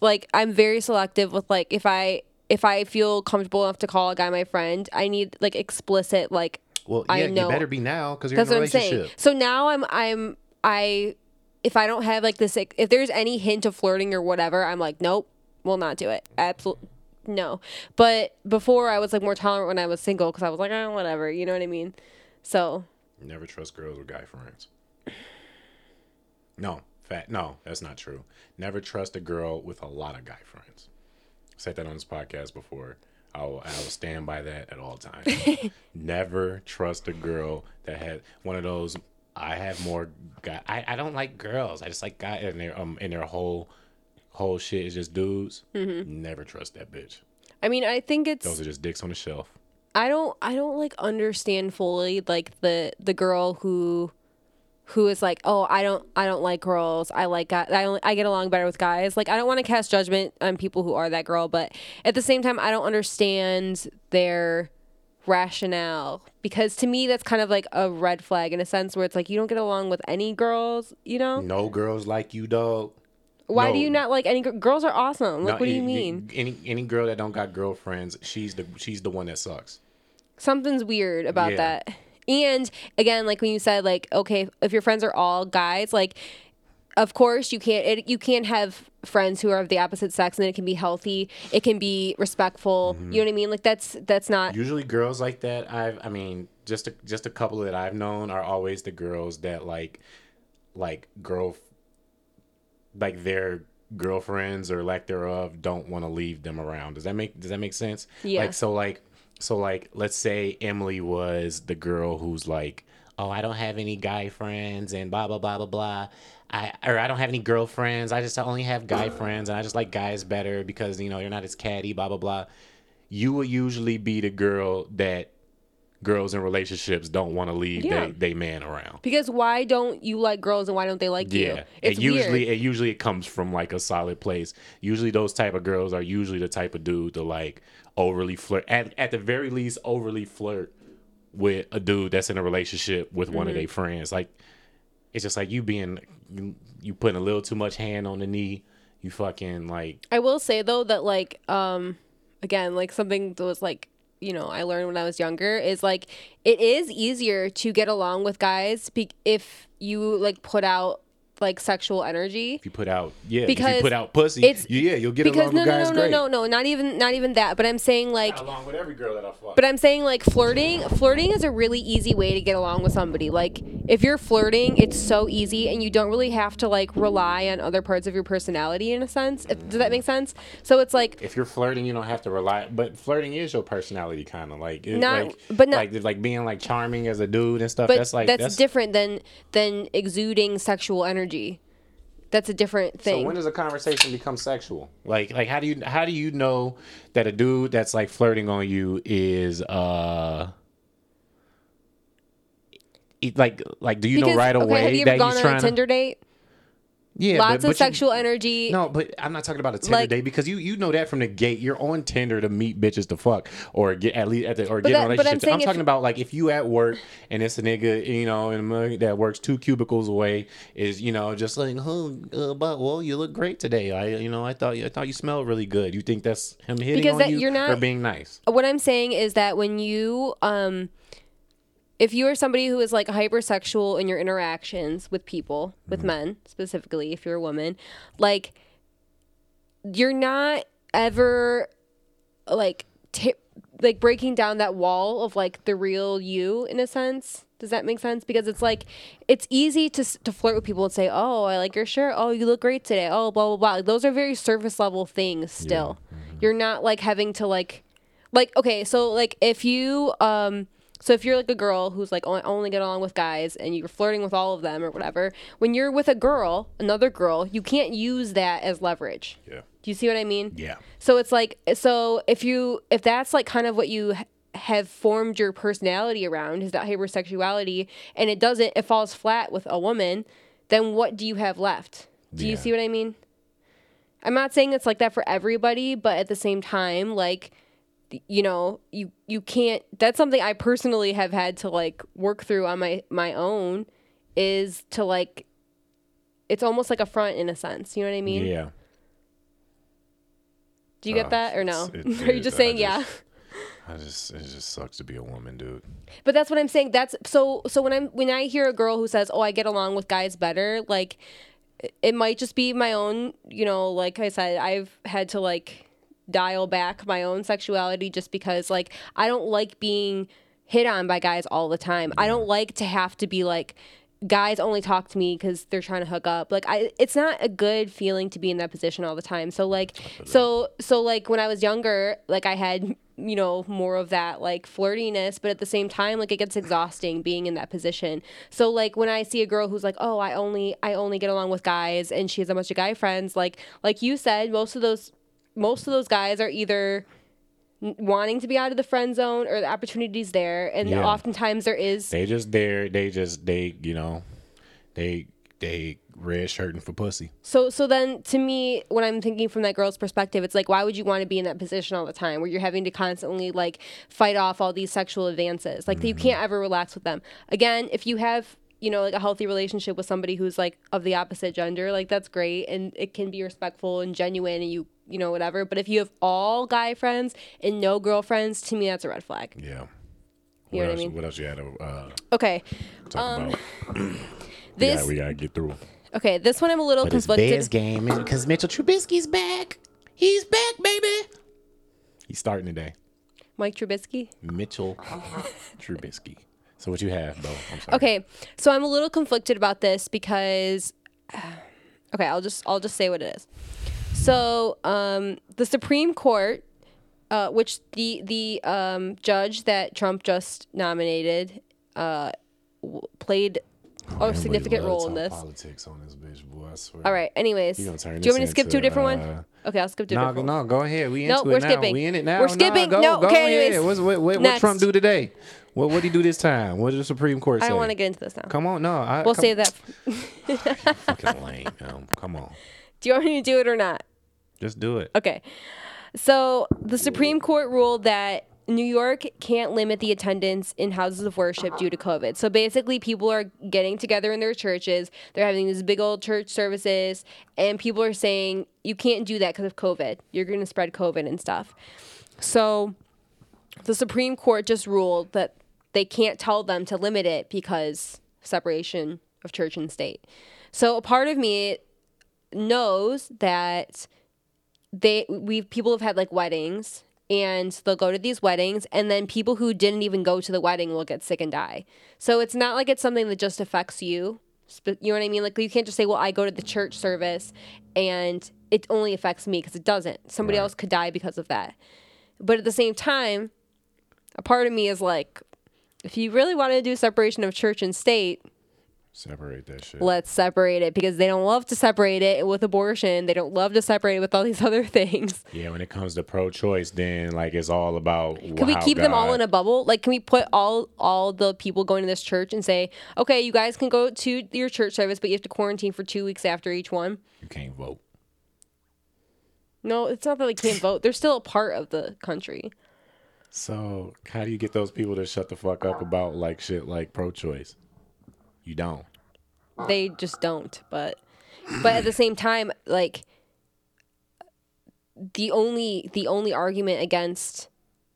like I'm very selective with like if I if I feel comfortable enough to call a guy my friend, I need like explicit like Well, I yeah, know. you better be now because you're that's in a what I'm saying. relationship. So now I'm I'm I if I don't have like this if there's any hint of flirting or whatever, I'm like nope, we'll not do it. Absolutely no. But before I was like more tolerant when I was single because I was like oh whatever, you know what I mean. So Never trust girls with guy friends. No, fat. No, that's not true. Never trust a girl with a lot of guy friends. I said that on this podcast before. I will, I will stand by that at all times. Never trust a girl that had one of those. I have more guy. I, I don't like girls. I just like guy and their um and their whole whole shit is just dudes. Never trust that bitch. I mean I think it's Those are just dicks on the shelf. I don't I don't like understand fully like the the girl who who is like, "Oh, I don't I don't like girls. I like guys. I only, I get along better with guys." Like I don't want to cast judgment on people who are that girl, but at the same time I don't understand their rationale because to me that's kind of like a red flag in a sense where it's like you don't get along with any girls, you know? No girls like you, dog. Why do you not like any gr- girls are awesome. Like No, what do you mean? Any any girl that don't got girlfriends, she's the she's the one that sucks. something's weird about Yeah. that. And again, like when you said, like, okay, if your friends are all guys, like, of course you can't it, you can't have friends who are of the opposite sex, and it can be healthy, it can be respectful. Mm-hmm. You know what I mean? Like that's that's not Usually, girls like that. I've I mean, just a, just a couple that I've known are always the girls that like like girl like their girlfriends or lack thereof don't want to leave them around. Does that make does that make sense? Yeah. Like so like so like let's say Emily was the girl who's like, "Oh, I don't have any guy friends and blah blah blah blah blah." I or I don't have any girlfriends. I just only have guy friends and I just like guys better because, you know, you're not as catty, blah blah blah. You will usually be the girl that girls in relationships don't want to leave Yeah. they, they man around. because why don't you like girls and why don't they like you? Yeah, It's it usually weird. it usually it comes from like a solid place. Usually those type of girls are usually the type of dude to like overly flirt at at the very least overly flirt with a dude that's in a relationship with one of Mm-hmm. their friends. Like it's just like you being you, you putting a little too much hand on the knee. You fucking like I will say though that like um again like something that was like you know I learned when I was younger is like it is easier to get along with guys be- if you like put out like sexual energy if you put out yeah if Because you put out pussy it's- yeah you'll get because along no with no guys no no great. no no not even not even that but I'm saying like along with every girl that I fuck. But I'm saying like flirting, flirting is a really easy way to get along with somebody. Like if you're flirting, it's so easy and you don't really have to like rely on other parts of your personality in a sense. If- Does that make sense? So it's like if you're flirting, you don't have to rely. But flirting is your personality, kind of like it's Not- like, but not- like like being like charming as a dude and stuff. but that's like that's, that's, different than than exuding sexual energy. That's a different thing. So when does a conversation become sexual? Like like how do you how do you know that a dude that's like flirting on you is uh it- like like do you know right okay, away have you that gone he's on trying a to Tinder date? Yeah Lots but, of but you- sexual energy. No, but I'm not talking about a Tinder Like- date because you you know that from the gate. You're on Tinder to meet bitches to fuck or get at least at the, or get that- a but I'm relationship. I'm, talking about like if you at work and it's a nigga you know in a mug that works two cubicles away is you know just like oh uh, but well you look great today. I you know I thought you I thought you smelled really good. You think that's him hitting Because on that- you you're not- or being nice? what I'm saying is that when you um if you are somebody who is like hypersexual in your interactions with people, with men specifically, if you're a woman, like you're not ever like t- like breaking down that wall of like the real you in a sense. Does that make sense? Because it's like it's easy to to flirt with people and say, "Oh, I like your shirt. Oh, you look great today. Oh, blah blah blah." Like, those are very surface level things. Still, you're not like having to like like okay so like if you um so if you're like a girl who's like only get along with guys and you're flirting with all of them or whatever when you're with a girl another girl you can't use that as leverage. Yeah. do you see what i mean? Yeah. so it's like so if you if that's like kind of what you have formed your personality around is that hypersexuality and it doesn't it falls flat with a woman then what do you have left? Do you see what i mean? I'm not saying it's like that for everybody but at the same time like you know you you can't that's something i personally have had to like work through on my my own is to like it's almost like a front in a sense you know what i mean Yeah. do you get Uh, that or no it are you just I saying just- yeah I just it just sucks to be a woman, dude. But that's what I'm saying. That's so so when I'm when I hear a girl who says, "Oh, I get along with guys better," like it might just be my own, you know, like I said, I've had to like dial back my own sexuality just because like I don't like being hit on by guys all the time. I don't like to have to be like guys only talk to me because they're trying to hook up. Like i it's not a good feeling to be in that position all the time. So like so so like when i was younger like i had you know more of that like flirtiness but at the same time like it gets exhausting being in that position. So like when i see a girl who's like oh i only i only get along with guys and she has a bunch of guy friends like like you said most of those most of those guys are either wanting to be out of the friend zone or the opportunities there and Yeah. oftentimes there is They just there. They just they you know, they they red shirting for pussy. So so then to me when I'm thinking from that girl's perspective it's like why would you want to be in that position all the time where you're having to constantly like fight off all these sexual advances like you mm-hmm. can't ever relax with them. Again, if you have you know like a healthy relationship with somebody who's like of the opposite gender like that's great and it can be respectful and genuine and you you know whatever but if you have all guy friends and no girlfriends to me that's a red flag. Yeah. You what know what I else, mean? What else you had to uh, Okay. talk about? This yeah, we gotta get through. okay, this one I'm a little But it's conflicted. Bears game because Mitchell Trubisky's back. He's back, baby. He's starting today. Mike Trubisky. Mitchell Trubisky. So what you have, Bo? I'm sorry. Okay, so I'm a little conflicted about this because okay, I'll just I'll just say what it is. So, um, the Supreme Court, uh, which the the um, judge that Trump just nominated, uh, w- played a significant role in this. Politics on this bitch, boy. I swear. All right. Anyways, do You gonna turn you want me to skip to a different uh, one? Okay, I'll skip to a No, different no, one. go ahead. We No, into we're it now. skipping. We in it now. We're No, skipping. go, No, go okay, ahead. anyways. What's, what what, what Trump do today? What what he do this time? What did the Supreme Court say? I don't want to get into this now. Come on, no. I, we'll come, save that. Fucking lame. yo. Come on, Do you want me to do it or not? Just do it. Okay. So the Supreme Court ruled that New York can't limit the attendance in houses of worship due to COVID. So basically, people are getting together in their churches. They're having these big old church services, and people are saying you can't do that because of COVID. You're going to spread COVID and stuff. So the Supreme Court just ruled that they can't tell them to limit it because separation of church and state. So a part of me knows that they we people have had like weddings and they'll go to these weddings and then people who didn't even go to the wedding will get sick and die. So it's not like it's something that just affects you. You know what I mean? Like you can't just say, "Well, I go to the church service and it only affects me" because it doesn't. Somebody Right. else could die because of that. But at the same time, a part of me is like if you really want to do separation of church and state, Separate that shit. let's separate it because they don't love to separate it with abortion. They don't love to separate it with all these other things. yeah, when it comes to pro-choice, then like it's all about. Can we keep them all in a bubble? Like, can we put all all the people going to this church and say, okay, you guys can go to your church service, but you have to quarantine for two weeks after each one? You can't vote. No, it's not that they can't vote. They're still a part of the country. So how do you get those people to shut the fuck up about like shit like pro-choice? You don't. They just don't. But but at the same time, like the only the only argument against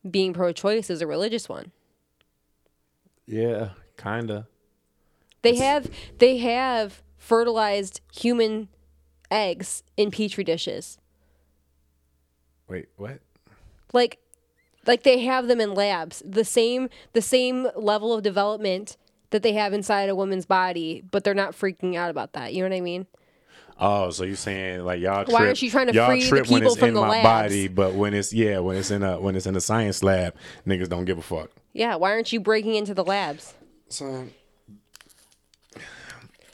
being pro-choice is a religious one. Yeah, kinda. They have they have fertilized human eggs in petri dishes. Wait, what? Like like they have them in labs. The same the same level of development that they have inside a woman's body, but they're not freaking out about that. You know what I mean? Oh, so you're saying like y'all trip? Why aren't you trying to y'all free the trip when people it's from in the my labs? body, but when it's yeah, when it's in a when it's in a science lab, niggas don't give a fuck. Yeah, why aren't you breaking into the labs? So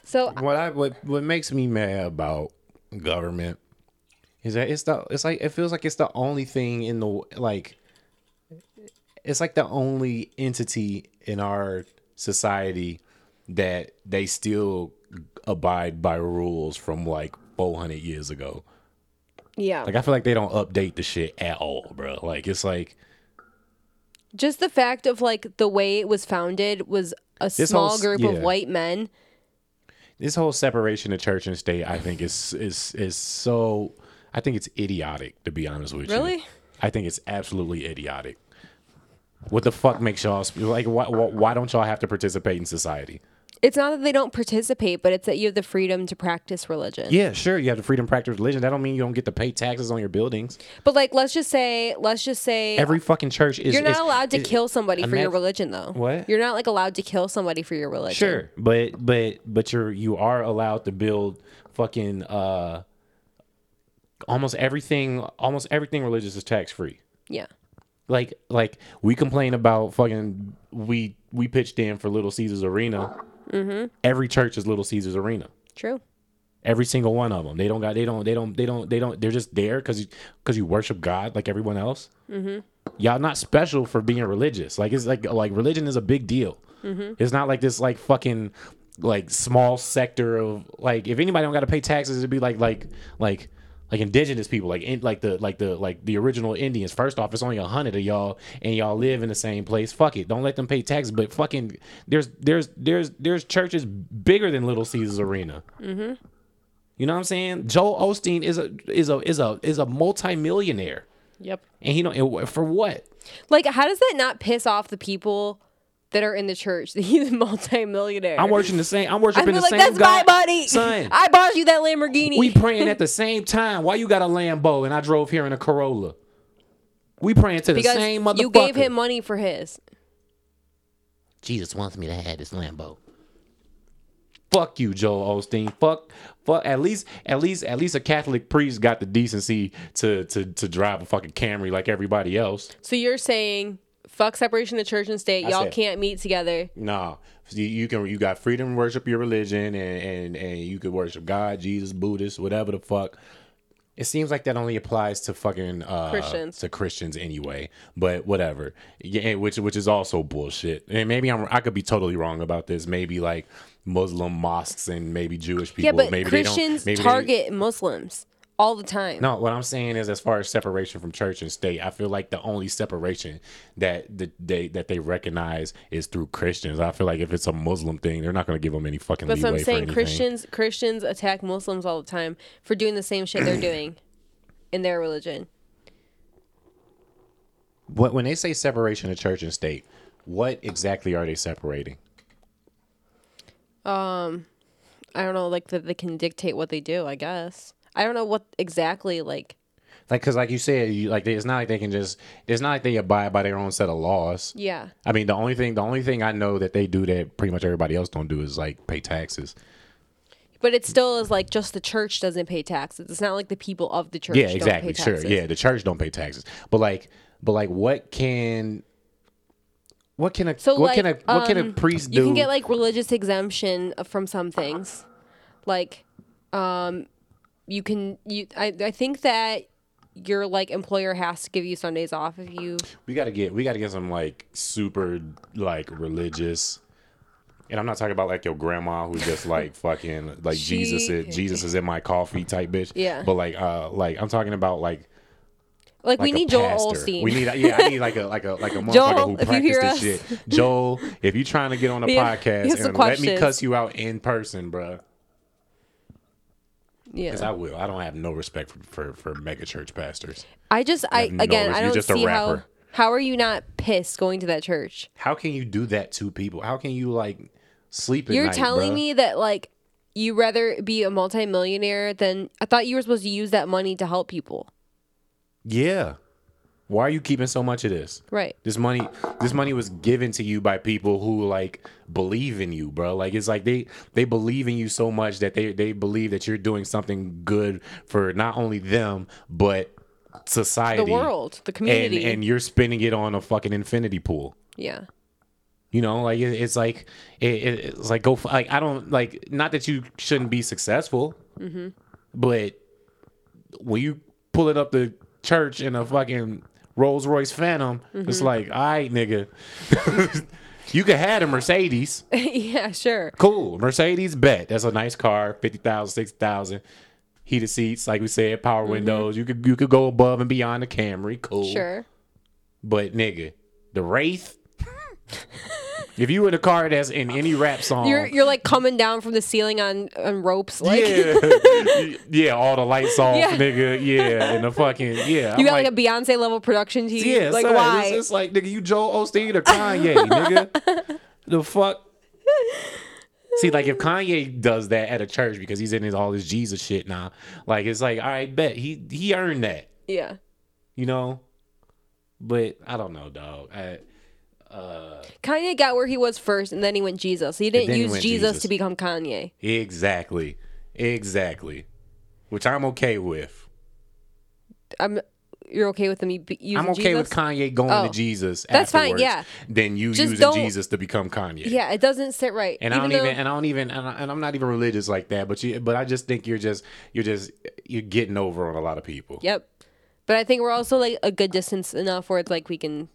So what I what what makes me mad about government is that it's the it's like it feels like it's the only thing in the like it's like the only entity in our society that they still abide by rules from like 400 years ago. yeah. Like I feel like they don't update the shit at all, bro. Like it's like just the fact of like the way it was founded was a small whole group of white men. this whole separation of church and state, I think is is is so. I think it's idiotic to be honest with you. Really? I think it's absolutely idiotic. What the fuck makes y'all like? Why, why why don't y'all have to participate in society? It's not that they don't participate, but it's that you have the freedom to practice religion. Yeah, sure. You have the freedom to practice religion. That don't mean you don't get to pay taxes on your buildings. But like, let's just say, let's just say, Every fucking church is. you're not is- allowed to is- kill somebody for your religion, though. What? You're not like allowed to kill somebody for your religion. Sure, but but but you're you are allowed to build fucking uh almost everything almost everything religious is tax free. Yeah. Like like we complain about fucking we we pitched in for Little Caesars Arena. Mm-hmm. Every church is Little Caesars Arena. True. Every single one of them. They don't got. They don't. They don't. They don't. They don't. They're just there because because you worship God like everyone else. Mm-hmm. Y'all not special for being religious. Like it's like like religion is a big deal. It's not like this like fucking like small sector of like if anybody don't got to pay taxes, it'd be like like like like indigenous people like in, like the like the like the original Indians. First off, it's only a hundred of y'all and y'all live in the same place. Fuck it, don't let them pay taxes. But fucking there's there's there's there's churches bigger than Little Caesars Arena. Mm-hmm. You know what I'm saying? Joel Osteen is a is a is a is a multimillionaire, Yep. and he don't and for what? Like, how does that not piss off the people that are in the church that he's a multimillionaire? I'm worshiping the same. I'm I worshiping the like same that's God, my money. son. I bought you that Lamborghini. we praying at the same time. Why you got a Lambo and I drove here in a Corolla? We praying to the because same motherfucker. you gave him money for his. Jesus wants me to have this Lambo. Fuck you, Joel Osteen. Fuck, fuck. At least, at least, at least a Catholic priest got the decency to to to drive a fucking Camry like everybody else. So you're saying, fuck separation of church and state. I Y'all said- can't meet together. No, you, you can. You got freedom to worship your religion, and and and you could worship God, Jesus, Buddhist, whatever the fuck. It seems like that only applies to fucking uh, Christians. to Christians anyway. But whatever, yeah, which which is also bullshit. And maybe I'm I could be totally wrong about this. Maybe like Muslim mosques and maybe Jewish people. Yeah, but maybe Christians they don't, maybe they- target Muslims all the time. No, what I'm saying is, as far as separation from church and state, I feel like the only separation that the, they that they recognize is through Christians. I feel like if it's a Muslim thing, they're not going to give them any fucking That's leeway what I'm saying. Christians Christians attack Muslims all the time for doing the same shit they're doing in their religion. What when they say separation of church and state, what exactly are they separating? Um, I don't know, like that they can dictate what they do. I guess I don't know what exactly like. Like, cause like you said, you like it's not like they can just. It's not like they abide by their own set of laws. Yeah, I mean, the only thing, the only thing I know that they do that pretty much everybody else don't do is like pay taxes. but it still is like just the church doesn't pay taxes. It's not like the people of the church. yeah, exactly. Sure. Yeah, the church don't pay taxes, but like, but like, what can, what can a, So what like, can a, what can a um, priest do? You can get like religious exemption from some things, like, um, you can you. I I think that your like employer has to give you Sundays off if you. we gotta get, we gotta get some like super like religious. And I'm not talking about like your grandma who's just like fucking like She- Jesus is Jesus is in my coffee type bitch. Yeah. But like uh like I'm talking about like Like, we like a need Joel pastor. Osteen. We need, yeah, I need like a like a like a motherfucker Joel, who practiced this us. shit. Joel, if you're trying to get on a We we podcast and let me cuss you out in person, bruh. Yeah. Because I will. I don't have no respect for for, for mega church pastors. I just I have no again res- I don't just a see how how are you not pissed going to that church? How can you do that to people? How can you like sleep You're night, telling bruh? me that like you rather be a multimillionaire than I thought you were supposed to use that money to help people. Yeah. Why are you keeping so much of this? Right. This money, this money was given to you by people who like believe in you, bro. Like it's like they they believe in you so much that they they believe that you're doing something good for not only them but society, The world, the community. and you're spending it on a fucking infinity pool. yeah. You know, like it, it's like it, it- it's like go f- like I don't like not that you shouldn't be successful, Mm-hmm. but when you pull it up the church in a fucking Rolls Royce Phantom, it's Mm-hmm. like, all right, nigga, you can have a Mercedes, yeah, sure. cool, Mercedes, bet that's a nice car, 50,000, 60,000. Heated seats, like we said, power windows. You could you could go above and beyond the Camry, cool. Mm-hmm. Sure. But nigga, the Wraith. if you in a car that's in any rap song, You're you're like coming down from the ceiling on on ropes like yeah, yeah, all the lights off, Yeah. nigga, yeah, and the fucking yeah. you I'm got like, a Beyonce level production team. yeah, like son, why? It's, it's like nigga, you Joel Osteen or Kanye, nigga. The fuck. See, like if Kanye does that at a church because he's in his all his Jesus shit now, like it's like, all right, bet he he earned that, yeah. you know. But I don't know, dog. I, Uh, Kanye got where he was first and then he went Jesus. He didn't then he use went Jesus, Jesus. to become Kanye. Exactly. Exactly. Which I'm okay with. I'm you're okay with him u- using Jesus. I'm okay Jesus? with Kanye going Oh. to Jesus That's fine, afterwards yeah. than you Just using don't- Jesus to become Kanye. Yeah, it doesn't sit right. And I don't though- even and I don't even and, I, and I'm not even religious like that, but you but I just think you're just you're just you're getting over on a lot of people. Yep. But I think we're also like a good distance enough where it's like we can.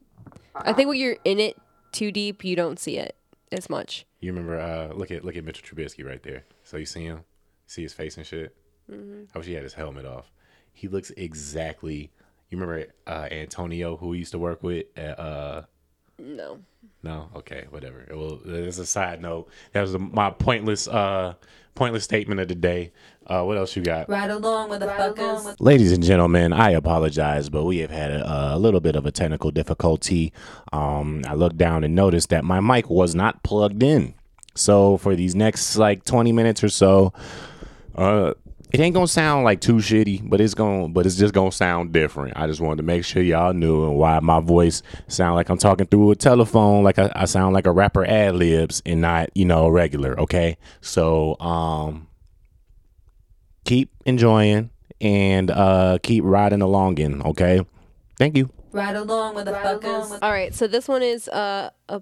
I think when you're in it too deep, you don't see it as much. You remember uh look at look at Mitchell Trubisky right there. So you see him? See his face and shit? Mm-hmm. I wish he had his helmet off. He looks exactly you remember uh Antonio who we used to work with at uh No. No, okay, whatever. Well, as a side note, that was my pointless, uh, pointless statement of the day. Uh, what else you got? Right along with the fuckers. Ladies and gentlemen, I apologize, but we have had a, a little bit of a technical difficulty. Um, I looked down and noticed that my mic was not plugged in. So for these next like 20 minutes or so, uh, it ain't gonna sound like too shitty, but it's gonna, but it's just gonna sound different. I just wanted to make sure y'all knew and why my voice sound like I'm talking through a telephone, like I, I sound like a rapper ad libs and not, you know, regular. Okay, so um, keep enjoying and uh keep riding along in. Okay, thank you. Ride along with the fuckers. All right, so this one is uh, uh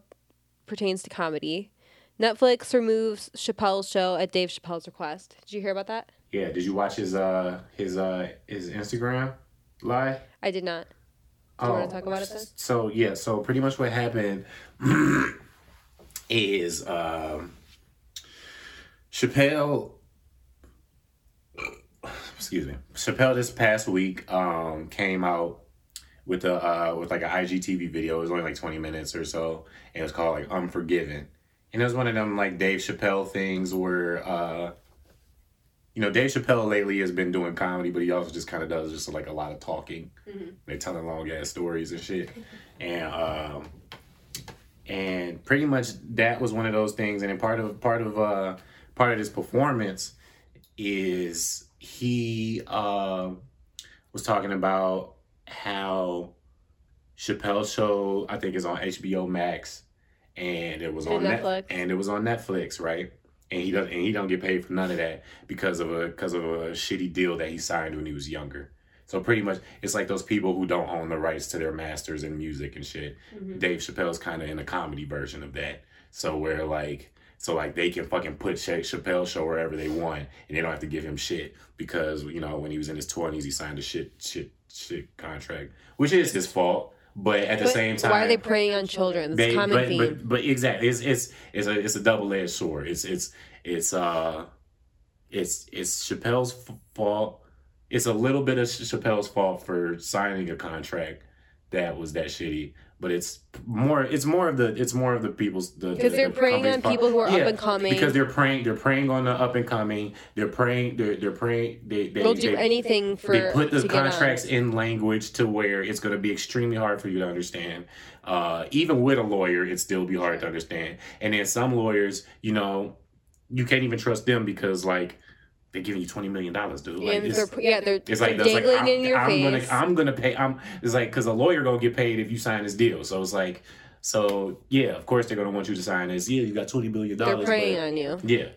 pertains to comedy. Netflix removes Chappelle's show at Dave Chappelle's request. Did you hear about that? Yeah, did you watch his uh his uh his Instagram live? I did not. Do you Oh. want to talk about it then? So yeah, so pretty much what happened is um Chappelle excuse me, Chappelle this past week um, came out with a uh, with like an IGTV video. It was only like twenty minutes or so, and it was called like Unforgiven. And it was one of them like Dave Chappelle things where, uh, you know, Dave Chappelle lately has been doing comedy, but he also just kind of does just like a lot of talking. They're telling long ass stories and shit, and um, and pretty much that was one of those things. And then part of part of uh, part of his performance is he uh, was talking about how Chappelle's show I think is on HBO Max, and it was on And Net- Netflix. and it was on Netflix, right? And he doesn't and he don't get paid for none of that because of a because of a shitty deal that he signed when he was younger. So pretty much, it's like those people who don't own the rights to their masters in music and shit. Mm-hmm. Dave Chappelle's kind of in a comedy version of that. So where like, so like they can fucking put Cha- Chappelle show wherever they want, and they don't have to give him shit because you know when he was in his twenties he signed a shit shit shit contract, which is his fault. But at the But same time, why are they preying on children? It's they, common but, theme. but but exactly, it's it's it's a it's a double edged sword. It's it's it's uh, it's it's Chappelle's fault. It's a little bit of Chappelle's fault for signing a contract that was that shitty. But it's more. It's more of the. It's more of the people's. the Because the- they're the preying on people who are up and coming. Because they're preying. They're preying on the up and coming. They're preying. They're they're preying. They they, They'll do they, anything for they put the to get on. contracts in language to where it's going to be extremely hard for you to understand. Uh, even with a lawyer, it still be hard to understand. And then some lawyers, you know, you can't even trust them because like they're giving you twenty million dollars, dude. Yeah, Like, it's, they're, yeah, they're, it's like they're that's like dangling I'm, in your I'm face. gonna I'm gonna pay. I'm it's like because a lawyer gonna get paid if you sign this deal. So it's like so yeah, of course they're gonna want you to sign this. Yeah, you got twenty million they're dollars. preying on you. Yeah.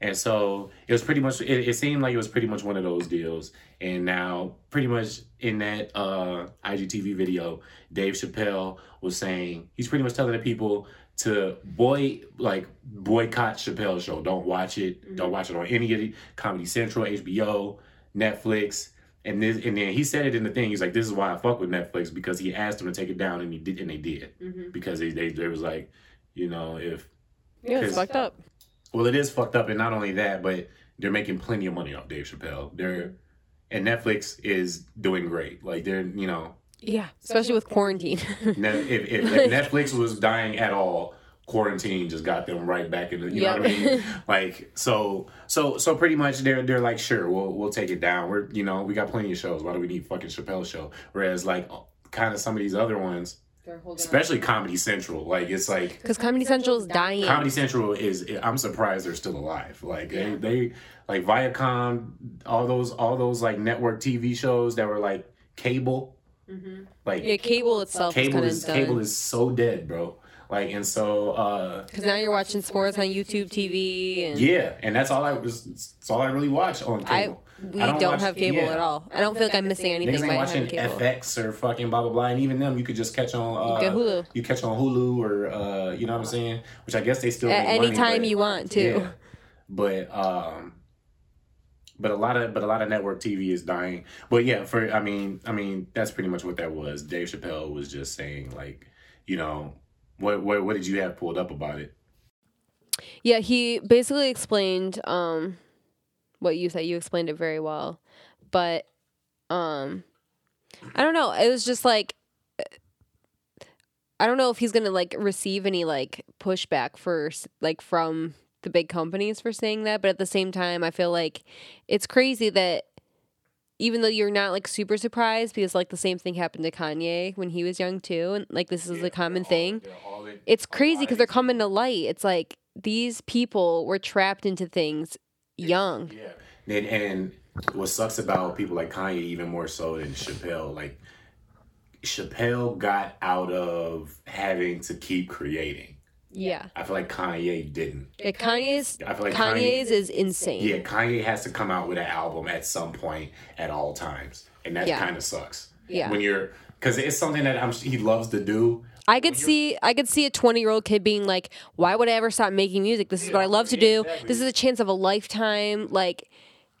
And so it was pretty much it, it seemed like it was pretty much one of those deals. And now pretty much in that uh IGTV video, Dave Chappelle was saying he's pretty much telling the people to boy like boycott Chappelle's show. Don't watch it. Mm-hmm. Don't watch it on any of the Comedy Central, HBO, Netflix. And this and then he said it in the thing. He's like, This is why I fuck with Netflix because he asked them to take it down and he did and they did. Mm-hmm. Because they they, they was like, you know, if Yeah, it's 'Cause- fucked up. well, it is fucked up, and not only that, but they're making plenty of money off Dave Chappelle. They're and Netflix is doing great. Like they're, you know, Yeah, especially with quarantine. ne- if, if, if Netflix was dying at all, quarantine just got them right back in the. You know what I mean? Like so, so, so pretty much they're they're like, sure, we'll we'll take it down. We're you know we got plenty of shows. Why do we need fucking Chappelle show? Whereas like kind of some of these other ones, especially Comedy Central, like it's like Because Comedy Central is dying. Comedy Central is I'm surprised they're still alive. Like they, they like Viacom, all those all those like network TV shows that were like cable. Like yeah, cable itself is cable kind of is done. cable is so dead, bro. Like and so uh Because now you're watching sports on YouTube TV, and yeah, and that's all I was that's all I really watch on I cable. we I don't, don't watch- have cable yeah. at all. I don't feel like I'm missing anything Niggas by ain't watching cable. FX or fucking blah blah blah, and even them you could just catch on. Uh, get Hulu. You catch on Hulu or uh, you know what I'm saying? Which I guess they still At make money, any time but- you want to. Yeah. But um, but a lot of but a lot of network TV is dying. But yeah, for I mean I mean that's pretty much what that was. Dave Chappelle was just saying like, you know, what what what did you have pulled up about it? Yeah, he basically explained um what you said. You explained it very well. But um I don't know. It was just like I don't know if he's to like receive any like pushback for like from the big companies for saying that, but at the same time I feel like it's crazy that even though you're not like super surprised because like the same thing happened to Kanye when he was young too and like this is a common thing it's crazy because they're coming to light. It's like these people were trapped into things young. Yeah. And and what sucks about people like Kanye even more so than Chappelle, like Chappelle got out of having to keep creating. Yeah. I feel like Kanye didn't. yeah Kanye's I feel like Kanye's is insane. Yeah, Kanye has to come out with an album at some point at all times, and that Yeah. kind of sucks. Yeah. when you're because it's something that I'm he loves to do. I could see I could see a 20-year-old kid being like, "Why would I ever stop making music? This is what I love to do. This is a chance of a lifetime." Like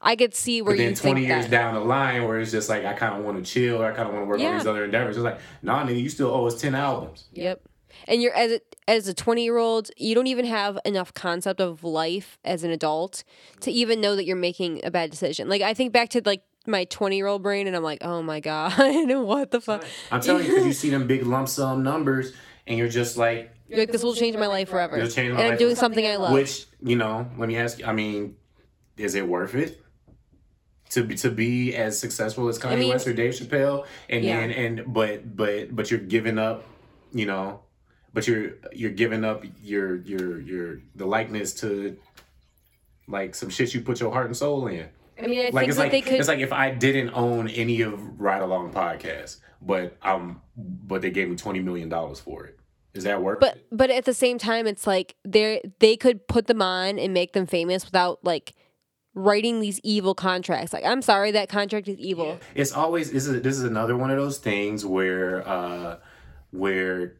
I could see where But then you 20 think years that. down the line, where it's just like I kind of want to chill, or I kind of want to work on these other endeavors. It's like, nah, nigga, you still owe us ten albums. Yep. And you're as a, as a 20 year old you don't even have enough concept of life as an adult to even know that you're making a bad decision like i think back to like my 20 year old brain and i'm like oh my god what the fuck I'm telling you, because you see them big lump sum numbers, and you're just like, You're like this will change my life forever It'll change my and i'm doing something i love which you know, let me ask you. I mean, is it worth it? To be, to be as successful as Kanye mean- West or Dave Chappelle, and Yeah. and and but but but you're giving up, you know, but you're you're giving up your your your the likeness to like some shit you put your heart and soul in. i mean i like think it's like they could it's like if I didn't own any of Ride Along podcast, but um, but they gave me twenty million dollars for it. Is that worth but it? but at the same time it's like they they could put them on and make them famous without like writing these evil contracts like i'm sorry that contract is evil It's always this is this is another one of those things where uh where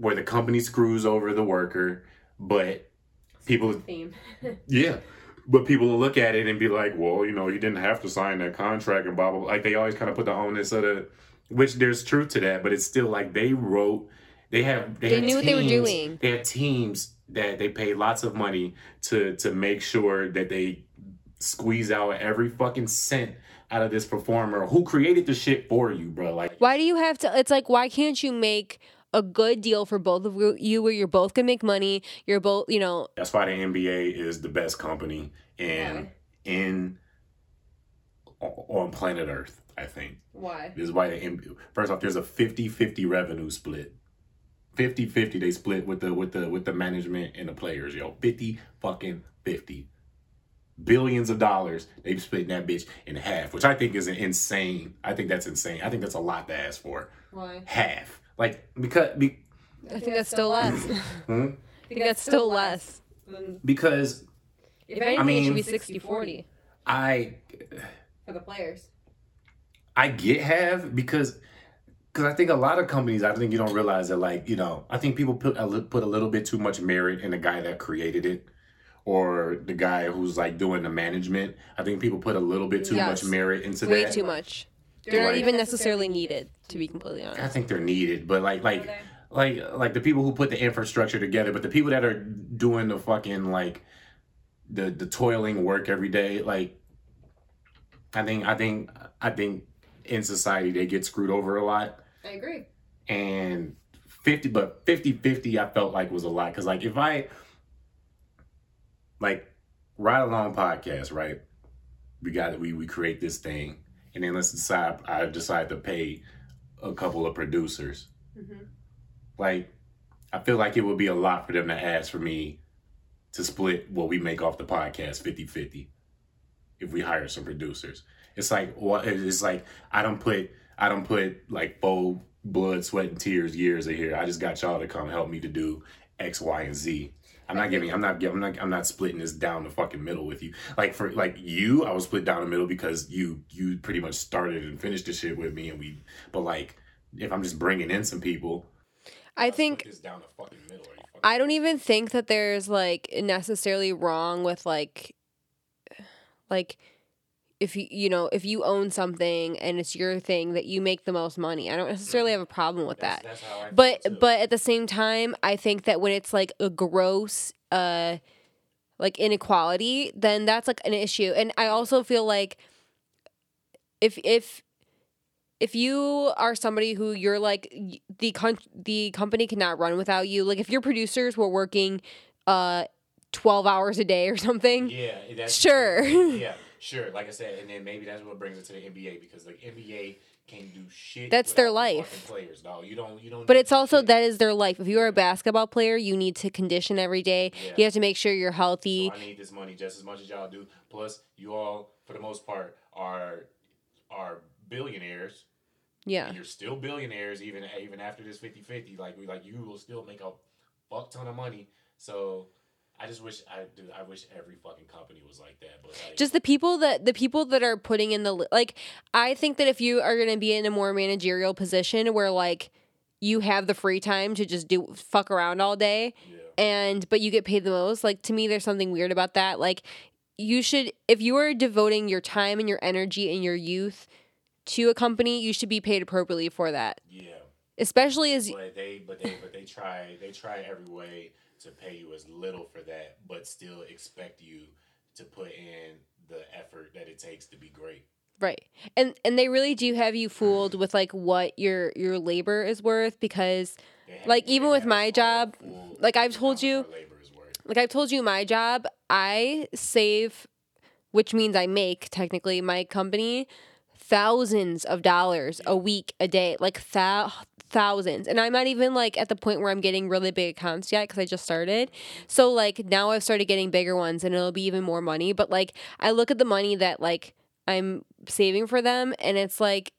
where the company screws over the worker, but people yeah. But people will look at it and be like, well, you know, you didn't have to sign that contract and blah, blah, blah. Like, they always kind of put the onus of the, which there's truth to that, but it's still like they wrote, they have, they, They knew what they were doing. They had teams that they pay lots of money to, to make sure that they squeeze out every fucking cent out of this performer who created the shit for you, bro. Like, Why do you have to? It's like, why can't you make a good deal for both of you- you where you're both gonna make money? You're both, you know, That's why the NBA is the best company in in on planet Earth. I think why? this is why the NBA, first off, there's a 50-50 revenue split. 50-50 they split with the with the with the management and the players, yo. 50 fucking 50. Billions of dollars they split that bitch in half, which I think is insane. I think that's insane. I think that's a lot to ask for. Why? Half. Like because be, I think that's still less. Hmm? I think that's still less. because If anything, it mean- should be 60 40 I for the players. I get have because because I think a lot of companies I think you don't realize that like you know I think people put a, li- put a little bit too much merit in the guy that created it or the guy who's like doing the management. I think people put a little bit too Yes. much merit into Way that. Way too much. They're not Like- even necessarily needed, to be completely honest. I think they're needed, but like like like like the people who put the infrastructure together, but the people that are doing the fucking like the the toiling work every day, like I think I think I think in society they get screwed over a lot. I agree. and 50 but 50 50 i felt like was a lot because like if i like ride along podcast right we got we we create this thing and then let's decide i decide to pay a couple of producers. Mm-hmm. Like i feel like it would be a lot for them to ask for me to split what we make off the podcast 50 50 if we hire some producers. It's like what it's like i don't put i don't put like full blood sweat and tears years of here. I just got y'all to come help me to do x y and z i'm not giving i'm not giving i'm not i'm not splitting this down the fucking middle with you. Like for like you i was split down the middle because you you pretty much started and finished the shit with me and we but like if i'm just bringing in some people I think this down the fucking middle are you fucking I don't even think that there's like necessarily wrong with like like if you you know if you own something and it's your thing that you make the most money. I don't necessarily have a problem with that. that's I But but at the same time, I think that when it's like a gross uh like inequality, then that's like an issue. And I also feel like if if if you are somebody who you're like the con- the company cannot run without you, like if your producers were working uh 12 hours a day or something, Yeah, Sure. yeah, sure. Like I said, and then maybe that's what brings it to the NBA because the NBA can't do shit. That's their life. Players, no, you don't. You don't. But it's also shit. that is their life. If you are a basketball player, you need to condition every day. Yeah. You have to make sure you're healthy. So I need this money just as much as y'all do. Plus, you all, for the most part, are are billionaires. Yeah. And you're still billionaires even even after this 50-50. Like we like you will still make a fuck ton of money. So I just wish I do. I wish every fucking company was like that. But like, Just the people that the people that are putting in the like I think that if you are going to be in a more managerial position where like you have the free time to just do fuck around all day yeah. and but you get paid the most, like to me there's something weird about that. Like you should if you are devoting your time and your energy and your youth to a company, you should be paid appropriately for that. Yeah. especially as But they, but they, but they try, they try every way to pay you as little for that, but still expect you to put in the effort that it takes to be great. Right. And and they really do have you fooled with like what your your labor is worth because Like, even with my job, like I've told you- labor is worth. like I've told you my job, I save which means I make technically my company thousands of dollars a week a day, like thou- thousands. And I'm not even like at the point where I'm getting really big accounts yet cuz I just started. So like now I've started getting bigger ones and it'll be even more money, but like I look at the money that like I'm saving for them and it's like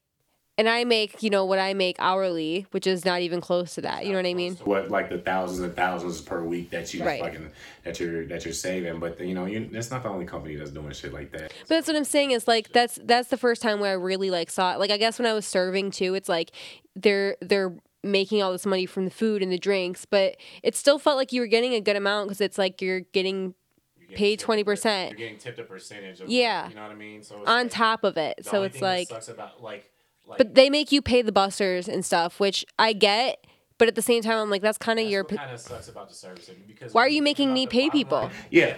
and I make, you know, what I make hourly, which is not even close to that. You know what I mean? What like the thousands and thousands per week that you Right. fucking that you're that you're saving, but you know you that's not the only company that's doing shit like that. But that's what I'm saying is like that's that's the first time where I really like saw it. Like I guess when I was serving too, it's like they're they're making all this money from the food and the drinks, but it still felt like you were getting a good amount because it's like you're getting You're Paid tipped a per- 20%. You're getting tipped a percentage of Yeah. you know what I mean. So on like, top of it. So it's like, sucks about like like but they make you pay the busters and stuff, which I get. But at the same time, I'm like, that's kind of your. kind of sucks about the service industry because Why are you making me pay people? line- yeah,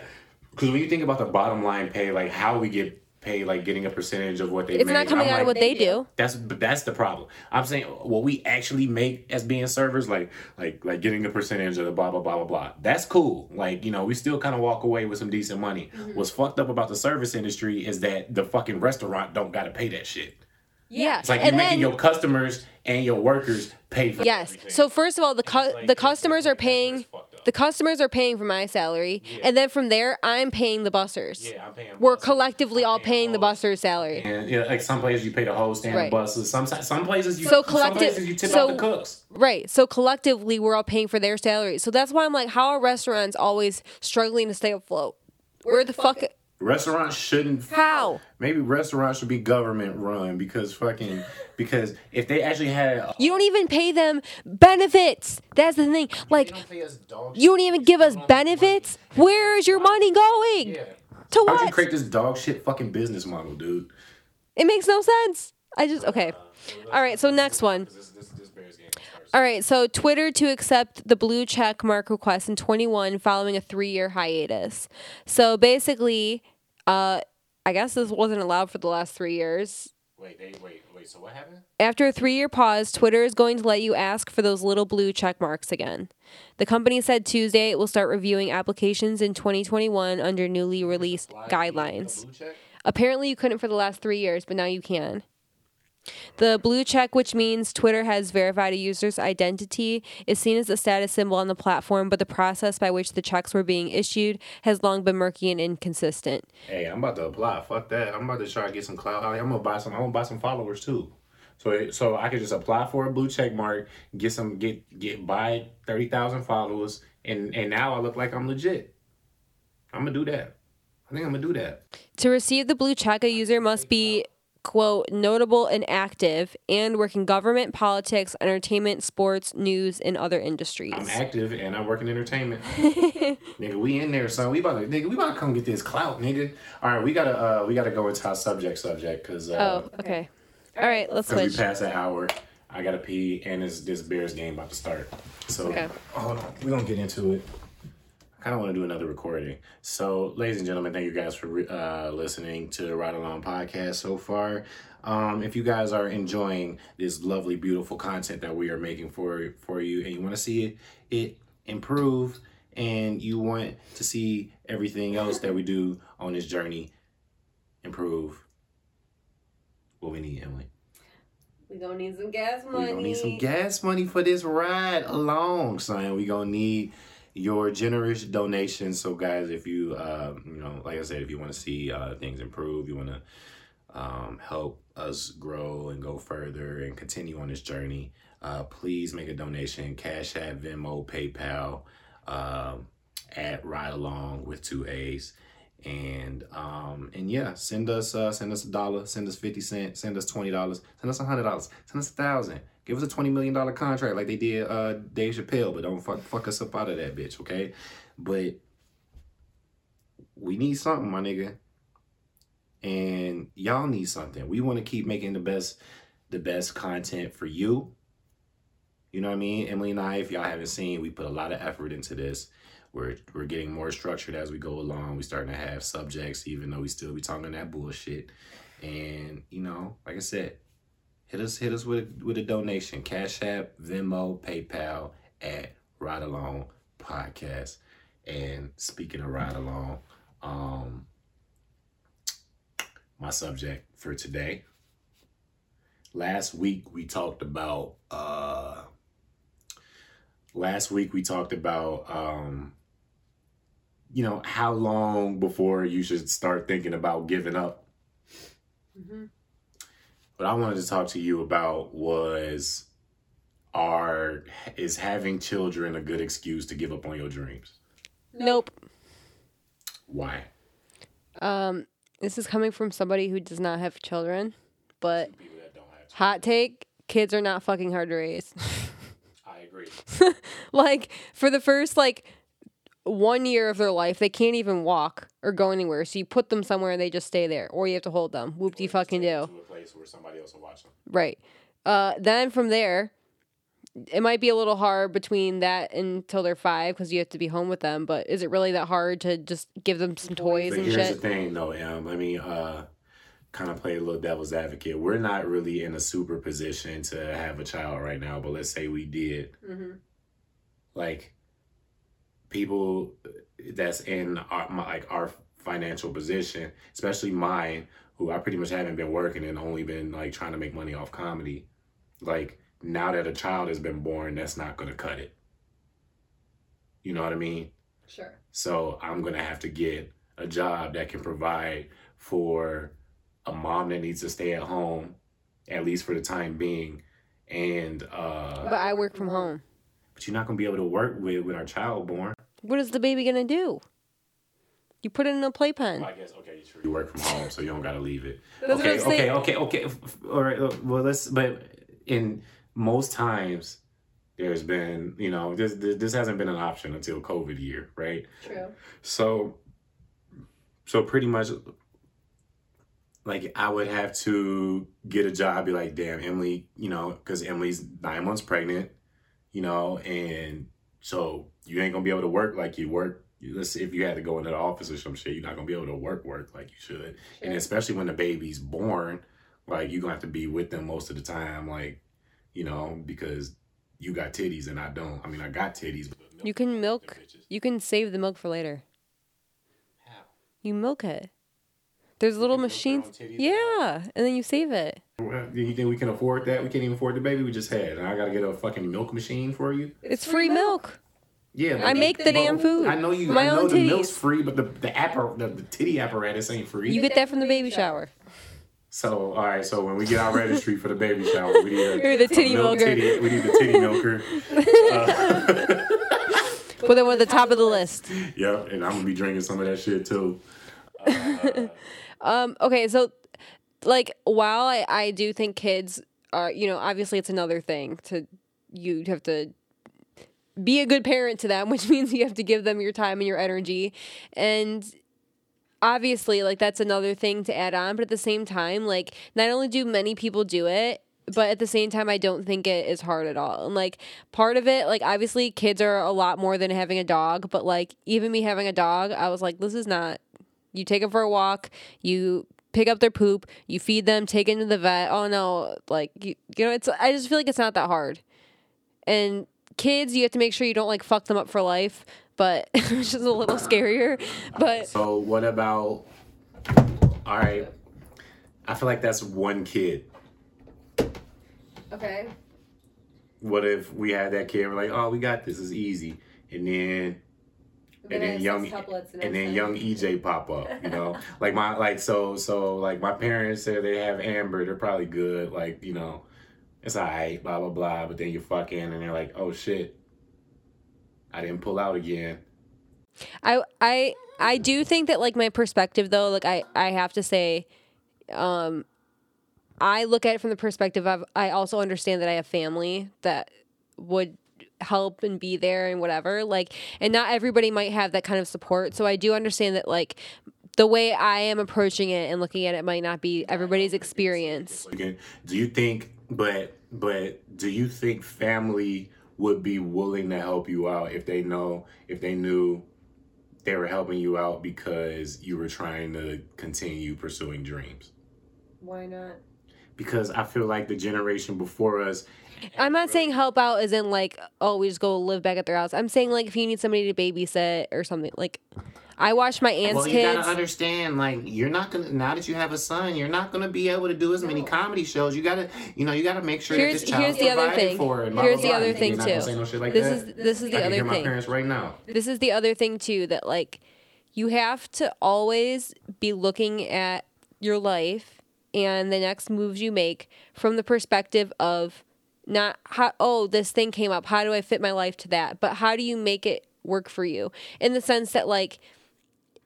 because when you think about the bottom line pay, like how we get paid, like getting a percentage of what they It's make, not coming I'm out of like, what they do. That's but that's the problem. I'm saying what we actually make as being servers, like like like getting a percentage of the blah blah blah blah blah. That's cool. Like you know, we still kind of walk away with some decent money. Mm-hmm. What's fucked up about the service industry is that the fucking restaurant don't got to pay that shit. Yeah. It's like you're and making then, your customers and your workers pay for yes. everything. So first of all, the cu- like- the customers are paying. it's fucked up. The customers are paying for my salary, and then from there, I'm paying the busters. yeah, I'm paying. We're buses. collectively I'm all paying the hosts. busters' salary. And yeah, like some places you pay the whole stand Right. buses. Some some places you So some collective- places you tip so- out the cooks. Right. So collectively, we're all paying for their salaries. So that's why I'm like, how are restaurants always struggling to stay afloat? Where the fuck? Restaurants shouldn't. How? Maybe restaurants should be government run because fucking because if they actually had. You don't even pay them benefits. That's the thing. Like, you don't even give us benefits. Where is your money going? Yeah. To what? How'd you create this dog shit fucking business model, dude? It makes no sense. I just okay. All right. So next one. This this this Bears game starts. All right, so Twitter to accept the blue check mark request in 21 following a three year hiatus. So basically, uh, I guess this wasn't allowed for the last three years. Wait, they wait, wait. So what happened? After a three year pause, Twitter is going to let you ask for those little blue check marks again. The company said Tuesday it will start reviewing applications in 2021 under newly released guidelines. Apparently, you couldn't for the last three years, but now you can. The blue check, which means Twitter has verified a user's identity, is seen as a status symbol on the platform, but the process by which the checks were being issued has long been murky and inconsistent. Hey, I'm about to apply. Fuck that. I'm about to try to get some cloud. I'm gonna buy some. I'm gonna buy some followers too. So, so I could just apply for a blue check mark, get some, get get buy thirty thousand followers, and and now I look like I'm legit. I'm gonna do that. I think I'm gonna do that. To receive the blue check, a user must be quote notable and active and work in government, politics, entertainment, sports, news, and other industries. I'm active and I work in entertainment. nigga, we in there, son. We about to, nigga, we about to come get this clout, nigga. All right, we gotta, uh, we gotta go into our subject, subject, cause, uh, Oh, okay. All right, let's Because we switch. passed an hour. I gotta pee, and this this Bears game about to start. So Okay. hold on, we're gonna get into it. I kind of want to do another recording. So, ladies and gentlemen, thank you guys for uh, listening to the Ride Along podcast so far. Um, if you guys are enjoying this lovely, beautiful content that we are making for for you, and you want to see it it improve, and you want to see everything else that we do on this journey improve, what we need, Emily. We gonna need some gas money. We gonna need some gas money for this ride along, son. We gonna need your generous donations. So, guys, if you, uh, you know, like I said, if you want to see uh, things improve, you want to um, help us grow and go further and continue on this journey, uh, please make a donation. Cash App, Venmo, PayPal, um, at Ride Along with two A's. And um and yeah, send us uh send us a dollar, send us fifty cents, send us twenty dollars, send us a hundred dollars, send us a thousand. Give us a twenty million dollar contract like they did uh Dave Chappelle, but don't fuck fuck us up out of that bitch, okay? But we need something, my nigga. And y'all need something. We want to keep making the best the best content for you. You know what I mean? Emily and I, if y'all haven't seen, we put a lot of effort into this. We're we're getting more structured as we go along. We starting to have subjects, even though we still be talking that bullshit. And you know, like I said, hit us hit us with with a donation. Cash App, Venmo, PayPal at Ride Along Podcast. And speaking of Ride Along, um, my subject for today. Last week we talked about uh last week we talked about um you know how long before you should start thinking about giving up. What I wanted to talk to you about was are is having children a good excuse to give up on your dreams? Nope. Why? Um, this is coming from somebody who does not have children, but have hot take: kids are not fucking hard to raise. I agree. like for the first like one year of their life, they can't even walk or go anywhere. So you put them somewhere and they just stay there, or you have to hold them. Whoop de fucking do. To a place where somebody else will watch them. Right. Uh, then from there, it might be a little hard between that until they're five because you have to be home with them. But is it really that hard to just give them some toys But and here's shit? the thing, though, Em. Let me uh, kind of play a little devil's advocate. We're not really in a super position to have a child right now, but let's say we did. Like people that's in our my, like our financial position, especially mine, who I pretty much haven't been working and only been like trying to make money off comedy. Like now that a child has been born, that's not gonna cut it. You know what I mean? Sure. So I'm gonna have to get a job that can provide for a mom that needs to stay at home, at least for the time being. And uh But I work from home. but you're not gonna be able to work with with our child born. What is the baby gonna do? You put it in a playpen. I guess okay, sure. You work from home, so you don't gotta leave it. That's what okay, I'm okay, saying. okay, okay. f- f- All right. uh, Well, let's. But in most times, there's been you know this this this hasn't been an option until COVID year, right? True. So, so pretty much, like I would have to get a job. Be like, damn, Emily, you know, because Emily's nine months pregnant, you know, and so you ain't gonna be able to work like you work. Let's say if you had to go into the office or some shit, you're not gonna be able to work work like you should. And especially when the baby's born, like you're gonna have to be with them most of the time, like you know, because you got titties and I don't. I mean, I got titties. But You can milk. You can save the milk for later. How? You milk it. There's little can milk your own machines. titties? Yeah, and then you save it. Well, Do you think we can afford that? We can't even afford the baby we just had. And I gotta get a fucking milk machine for you. It's free milk. Yeah, I make the damn food. I know you. My I know own the milk's free, but the the, appar- the the titty apparatus ain't free. You get that from the baby shower. so all right. So when we get our registry for the baby shower, we need a, You're the titty a milk milker. Titty, we need the titty milker. Put them at the top of the list. Yep, and I'm gonna be drinking some of that shit too. Um, okay, so like while I, I do think kids are you know, obviously it's another thing to you have to be a good parent to them, which means you have to give them your time and your energy. And obviously like that's another thing to add on, but at the same time, like not only do many people do it, but at the same time I don't think it is hard at all. And like part of it, like obviously kids are a lot more than having a dog, but like even me having a dog, I was like, this is not you take them for a walk, you pick up their poop, you feed them, take them to the vet. Oh no, like you, you know, it's I just feel like it's not that hard. And kids, you have to make sure you don't like fuck them up for life, but which is a little scarier. But So what about? All right, I feel like that's one kid. okay, What if we had that kid? We're like, oh, we got this. It's easy, and then and then young and then young EJ pop up, you know, like my like so so like my parents said they have Amber, they're probably good, like you know, it's alright, blah blah blah. But then you fuck in and they're like, oh shit, I didn't pull out again. I I I do think that like my perspective though, like I I have to say, um, I look at it from the perspective of I also understand that I have family that would help and be there and whatever like and not everybody might have that kind of support so i do understand that like the way i am approaching it and looking at it might not be everybody's experience You do you think? But But do you think family would be willing to help you out if they know if they knew they were helping you out because you were trying to continue pursuing dreams? Why not? Because I feel like the generation before us I'm not saying help out as in like, oh, we just go live back at their house. I'm saying like if you need somebody to babysit or something. Like, I watch my aunt's Well, you kids. gotta understand, like you're not gonna now that you have a son, you're not gonna be able to do as many comedy shows. You gotta, you know, you gotta make sure Here's- that this child's here's the other thing. for. Here's the other You're thing, gonna too. no like This that? is- this is the I other hear my thing. parents right now. this is the other thing too that like you have to always be looking at your life and the next moves you make from the perspective of not how oh this thing came up. How do i fit my life to that? But how do you make it work for you? In the sense that like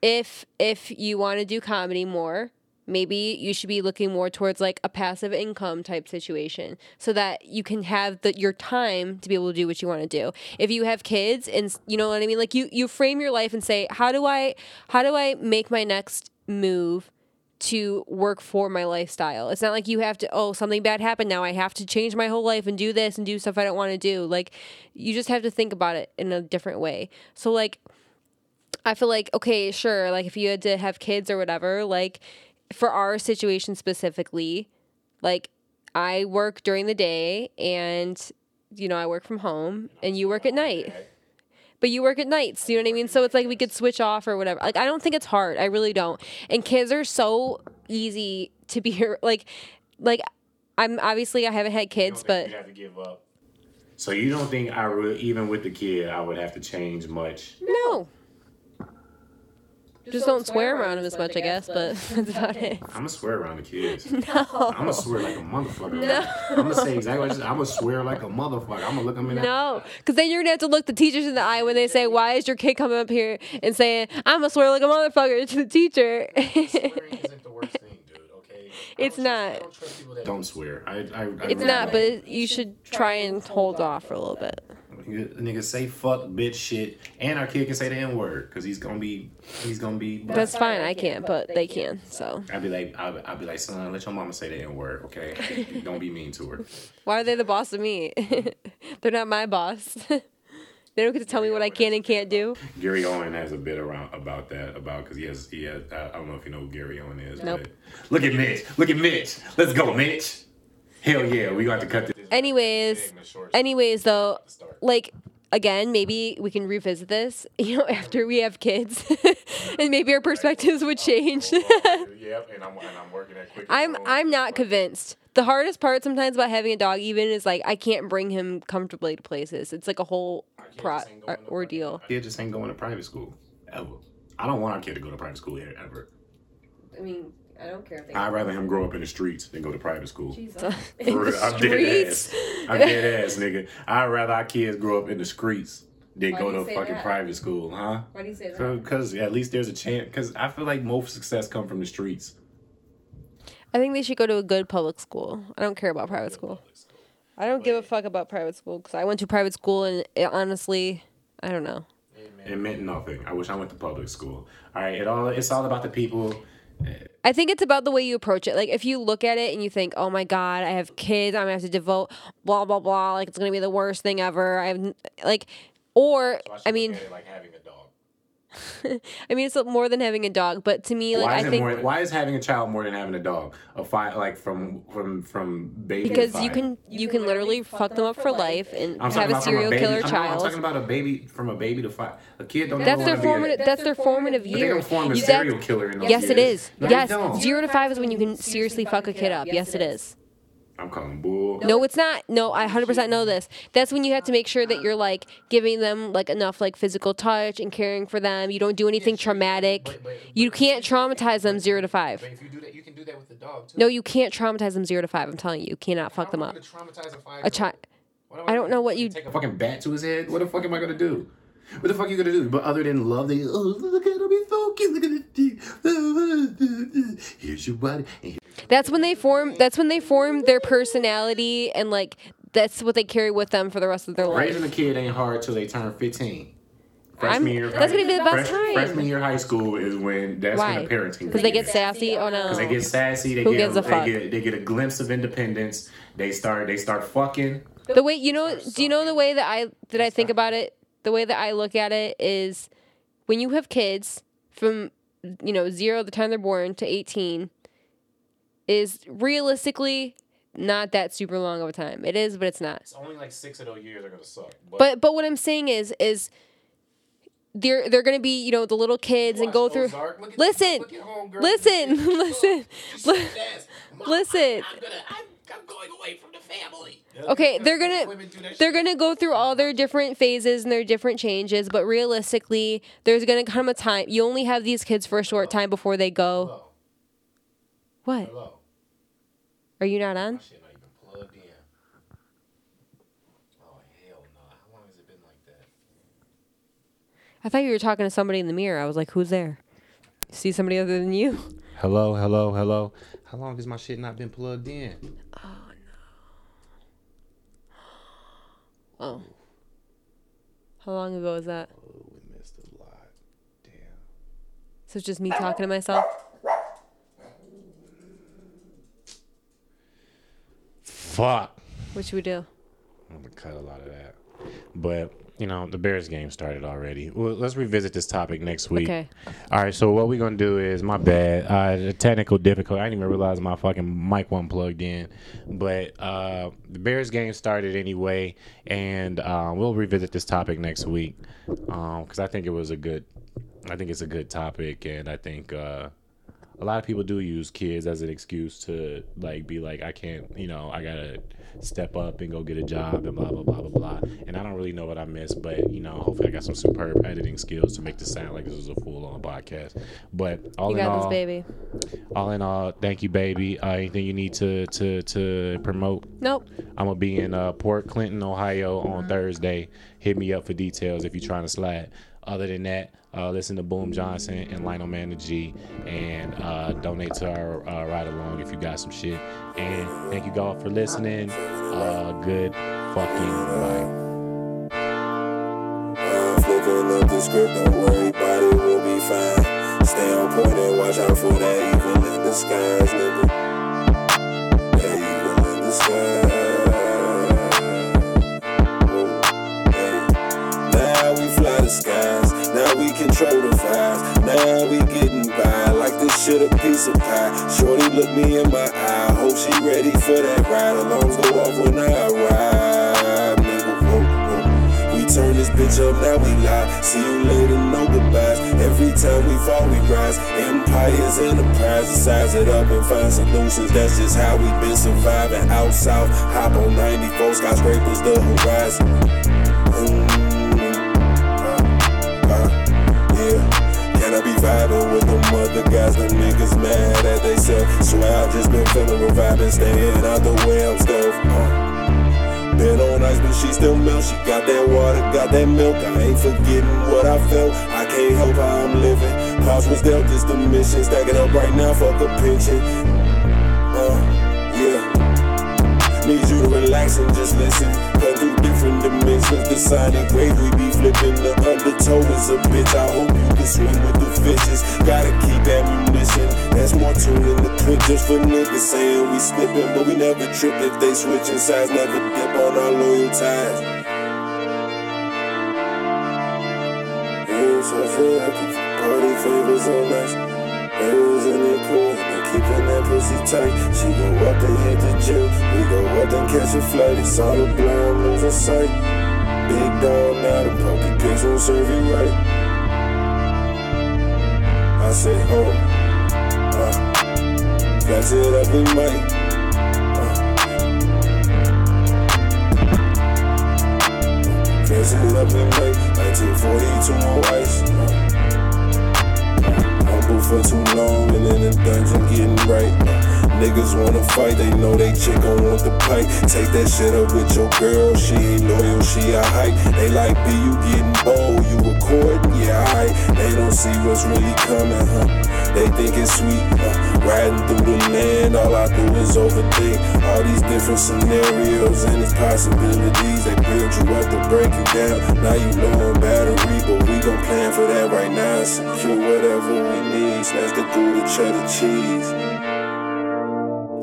if if you want to do comedy more maybe you should be looking more towards like a passive income type situation so that you can have the your time to be able to do what you want to do. If you have kids and you know what i mean? Like you you frame your life and say how do i how do i make my next move to work for my lifestyle. It's not like you have to, oh, something bad happened now. I have to change my whole life and do this and do stuff I don't want to do. Like, you just have to think about it in a different way. So, like, I feel like, okay, sure, like if you had to have kids or whatever, like for our situation specifically, like I work during the day and, you know, I work from home and you work at night. But you work at nights, you know what I mean? So it's like we could switch off or whatever. Like I don't think it's hard. I really don't. And kids are so easy to be like like I'm obviously I haven't had kids, but have to give up. So you don't think I would, even with the kid, I would have to change much? no. Just don't swear around him as much, I guess, but that's about it. I'm gonna swear around the kids. No. I'm gonna swear like a motherfucker. No. I'm gonna say exactly what I just, I'm gonna swear like a motherfucker. I'm gonna look them in the No, because then you're gonna have to look the teachers in the eye when they say, "Why is your kid coming up here and saying I'm gonna swear like a motherfucker to the teacher?" Swearing isn't the worst thing, It's not. Don't swear. I, I, I It's really not, don't. but you should try and hold off for a little bit. Nigga, nigga say fuck, bitch, shit, and our kid can say the n word because he's gonna be, he's gonna be. That's fine. I can't, but they can. So I'd be like, I'd, I'd be like, son, let your mama say the n word, okay? Don't be mean to her. why are they the boss of me? They're not my boss. they don't get to tell me what I can and can't do. Gary Owen has a bit around about that about because he has he has I I don't know if you know who Gary Owen is. Nope. But look at Mitch. Look at Mitch. Let's go, Mitch. Hell yeah, we got to cut this. Anyways, anyways though, like again, maybe we can revisit this, you know, after we have kids, and maybe our perspectives would change. yep, and I'm and I'm working at quick. I'm I'm not convinced. The hardest part sometimes about having a dog even is like I can't bring him comfortably to places. It's like a whole pro- uh, ordeal. Kid just ain't going to private school ever. I don't want our kid to go to private school here ever. I mean, I don't care if they I'd rather him grow up in the streets than go to private school. in For the real, I'm dead streets. ass. I'm dead ass, nigga. I'd rather our kids grow up in the streets than Why go to a fucking that? private school, huh? Why do you say that? Because at least there's a chance. Because I feel like most success come from the streets. I think they should go to a good public school. I don't care about private school. I don't give a fuck about private school because I went to private school and it, honestly, I don't know. It meant nothing. I wish I went to public school. All right, it all it's all about the people. I think it's about the way you approach it. Like if you look at it and you think, "Oh my god, I have kids. I'm gonna have to devote blah blah blah. Like it's gonna be the worst thing ever." I have like, or I mean, like having a. I mean, it's more than having a dog. But to me, like why I it think more? Why is having a child more than having a dog? A five, like from from from baby. to because you can you can literally fuck them up for life and I'm have a serial baby, killer I'm, I'm child. talking about a baby from a baby to five. A kid don't. That's their a- formative. That's their formative But they don't form a You- serial killer in those Yes, it years. is. No, yes, zero to five is when you can seriously fuck a kid up. Yes, it is. I'm calling bull. No, it's not. No, I 100% know this. That's when you have to make sure that you're like giving them like enough like physical touch and caring for them. You don't do anything traumatic. You can't traumatize them 0 to 5. If you do that, you can do that with the dog too. No, you can't traumatize them 0 to 5. I'm telling you, you cannot fuck them up. Traumatize a five. A child I don't know what you take a fucking bat to his head. What the fuck am I gonna do? What the fuck are you gonna do? But other than love, they oh look at him, he's so cute. Look at it. Here's your body. and here- That's when they form that's when they form their personality and like that's what they carry with them for the rest of their life. Raising a kid ain't hard till they turn 15. Freshman I'm- year, that's gonna be the best fresh- time. Freshman year high school is when that's Why? when the parenting Because they get sassy. Oh no. Because they um, get sassy, they Who get, gives a they fuck? get they get a glimpse of independence. They start they start fucking. the way you know do you know the way that i that i think about it the way that i look at it is when you have kids from you know zero the time they're born to 18 is realistically not that super long of a time. It is but it's not. It's only like six of those years are gonna suck. but but what i'm saying is is they're they're gonna be you know the little kids and go through listen listen listen li- listen I'm going away from the family. okay they're gonna they're gonna go through all their different phases and their different changes but realistically there's gonna come a time you only have these kids for a short time before they go what Hello. are you not on Shit not even plugged in. Oh hell no! How long has it been like that? i thought you were talking to somebody in the mirror i was like who's there see somebody other than you Hello, hello, hello. How long has my shit not been plugged in? oh no. Oh. how long ago was that Oh, we missed a lot. Damn. so it's just me talking to myself Fuck. what should we do I'm gonna cut a lot of that. But you know, the Bears game started already. Well, let's revisit this topic next week. Okay. All right. So what we're gonna do is my bad. Uh, the technical difficulty. I didn't even realize my fucking mic wasn't plugged in. But uh, the Bears game started anyway, and uh, we'll revisit this topic next week because I think it was a good. I think it's a good topic, and I think. Uh, a lot of people do use kids as an excuse to like be like I can't you know I gotta step up and go get a job and blah blah blah blah blah. And I don't really know what I missed but you know hopefully I got some superb editing skills to make this sound like this was a full on podcast. But all you in got all this baby. all in all thank you baby. Uh, anything you need to to to promote? Nope. I'm gonna be in uh, Port Clinton Ohio Mm-hmm. on Thursday. Hit me up for details if you're trying to slide other than that uh, listen to Boom Johnson and Lionel Man the G and uh, donate to our uh, ride along if you got some shit. And thank you, God, for listening. Uh, good fucking bye. Script, don't worry we'll be fine. Stay on point and watch out for that evil in nigga. That evil in. Control the vibes. Now we getting by like this shit a piece of pie. Shorty look me in my eye, hope she ready for that ride. Alarms go off when I arrive, nigga. We turn this bitch up, now we live. See you later, no goodbyes. Every time we fall, we rise. Empires enterprise, size it up and find solutions. That's just how we been surviving. Out south, hop on 94 skyscrapers, the horizon. Mm, be vibing with them other guys? The niggas mad at they self. Swear I just been feeling reviving, staying out the way I'm stuff. Uh. Been on ice, but she still melt. She got that water, got that milk. I ain't forgetting what I felt. I can't help how I'm living. Pops was dealt this the mission. Stack it up right now, fuck a pension. Uh, yeah. Need you to relax and just listen. Cut through different dimensions. The sonic wave we be flipping. The undertow is a bitch. I hope you can swim with the fishes. Gotta keep ammunition. That's more to in the clip just for niggas saying we slipping. But we never trip if they switching sides. Never dip on our loyal ties. I feel like party favors on us. Haters in the they keeping that pussy tight. She go up and hit the gym, we go up and catch a flight. It's all a blind losing sight. Big dog now, the puppy pigs won't serve you right. I say, oh, uh, catch it up in mic. Catch it up in mic, 1942 on ice. For too long and in the dungeon getting right. Niggas wanna fight, they know they chick gon' want the pipe. Take that shit up with your girl, she ain't loyal, she a hype. They like, B, you getting bold, you recording, yeah, alright. They don't see what's really coming, huh? They think it's sweet, uh, riding through the land. All I do is overthink all these different scenarios and these possibilities. They build you up to break you down. Now you know I'm battery, but we gon' plan for that right now. Secure whatever we need. Snatch the through the cheddar cheese.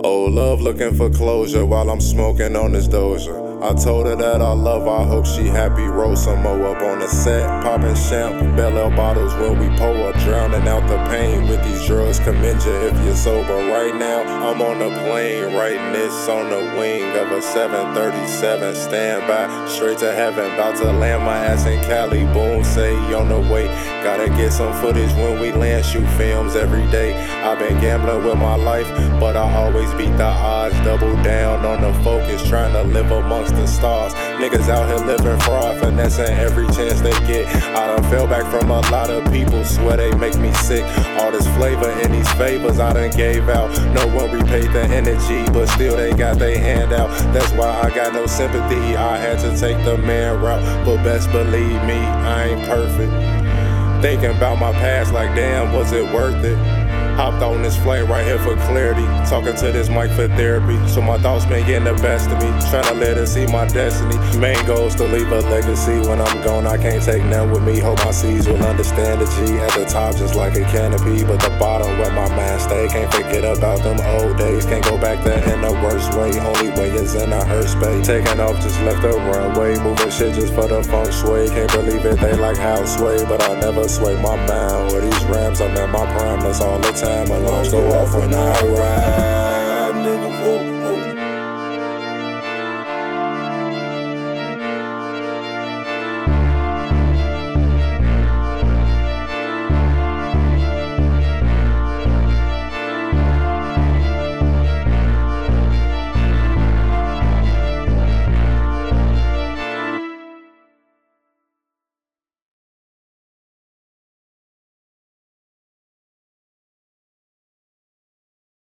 Oh, love looking for closure while I'm smoking on this doja. I told her that I love I hope she happy. Roll some more up on the set, popping champ, bell bottles when we pour up, drowning out the pain with these drugs. Commend you if you're sober. Right now, I'm on the plane, writing this on the wing of a 737. Stand by, straight to heaven, about to land my ass in Cali. Boom, say on the way. Gotta get some footage when we land, shoot films every day. I've been gambling with my life, but I always beat the odds. Double down on the focus, trying to live amongst the stars. Niggas out here living fraud, finessing every chance they get. I done fell back from a lot of people, swear they make me sick. All this flavor in these favors I done gave out. No one repaid the energy, but still they got their hand out. That's why I got no sympathy. I had to take the man route, but best believe me, I ain't perfect. Thinking about my past, like damn, was it worth it? Hopped on this flight right here for clarity. Talking to this mic for therapy. So my thoughts been getting the best of me. Trying to let her see my destiny. Main goal is to leave a legacy. When I'm gone, I can't take none with me. Hope my seeds will understand the G at the top, just like a canopy. But the bottom where my mind stay. Can't forget about them old days. Can't go back there in the worst way. Only way is in a hurt space. Taking off, just left the runway. Moving shit just for the funk sway. Can't believe it, they like how sway. But I never sway my mind. With these rams, I'm at my prime. That's all the time. Alarms go off when I ride.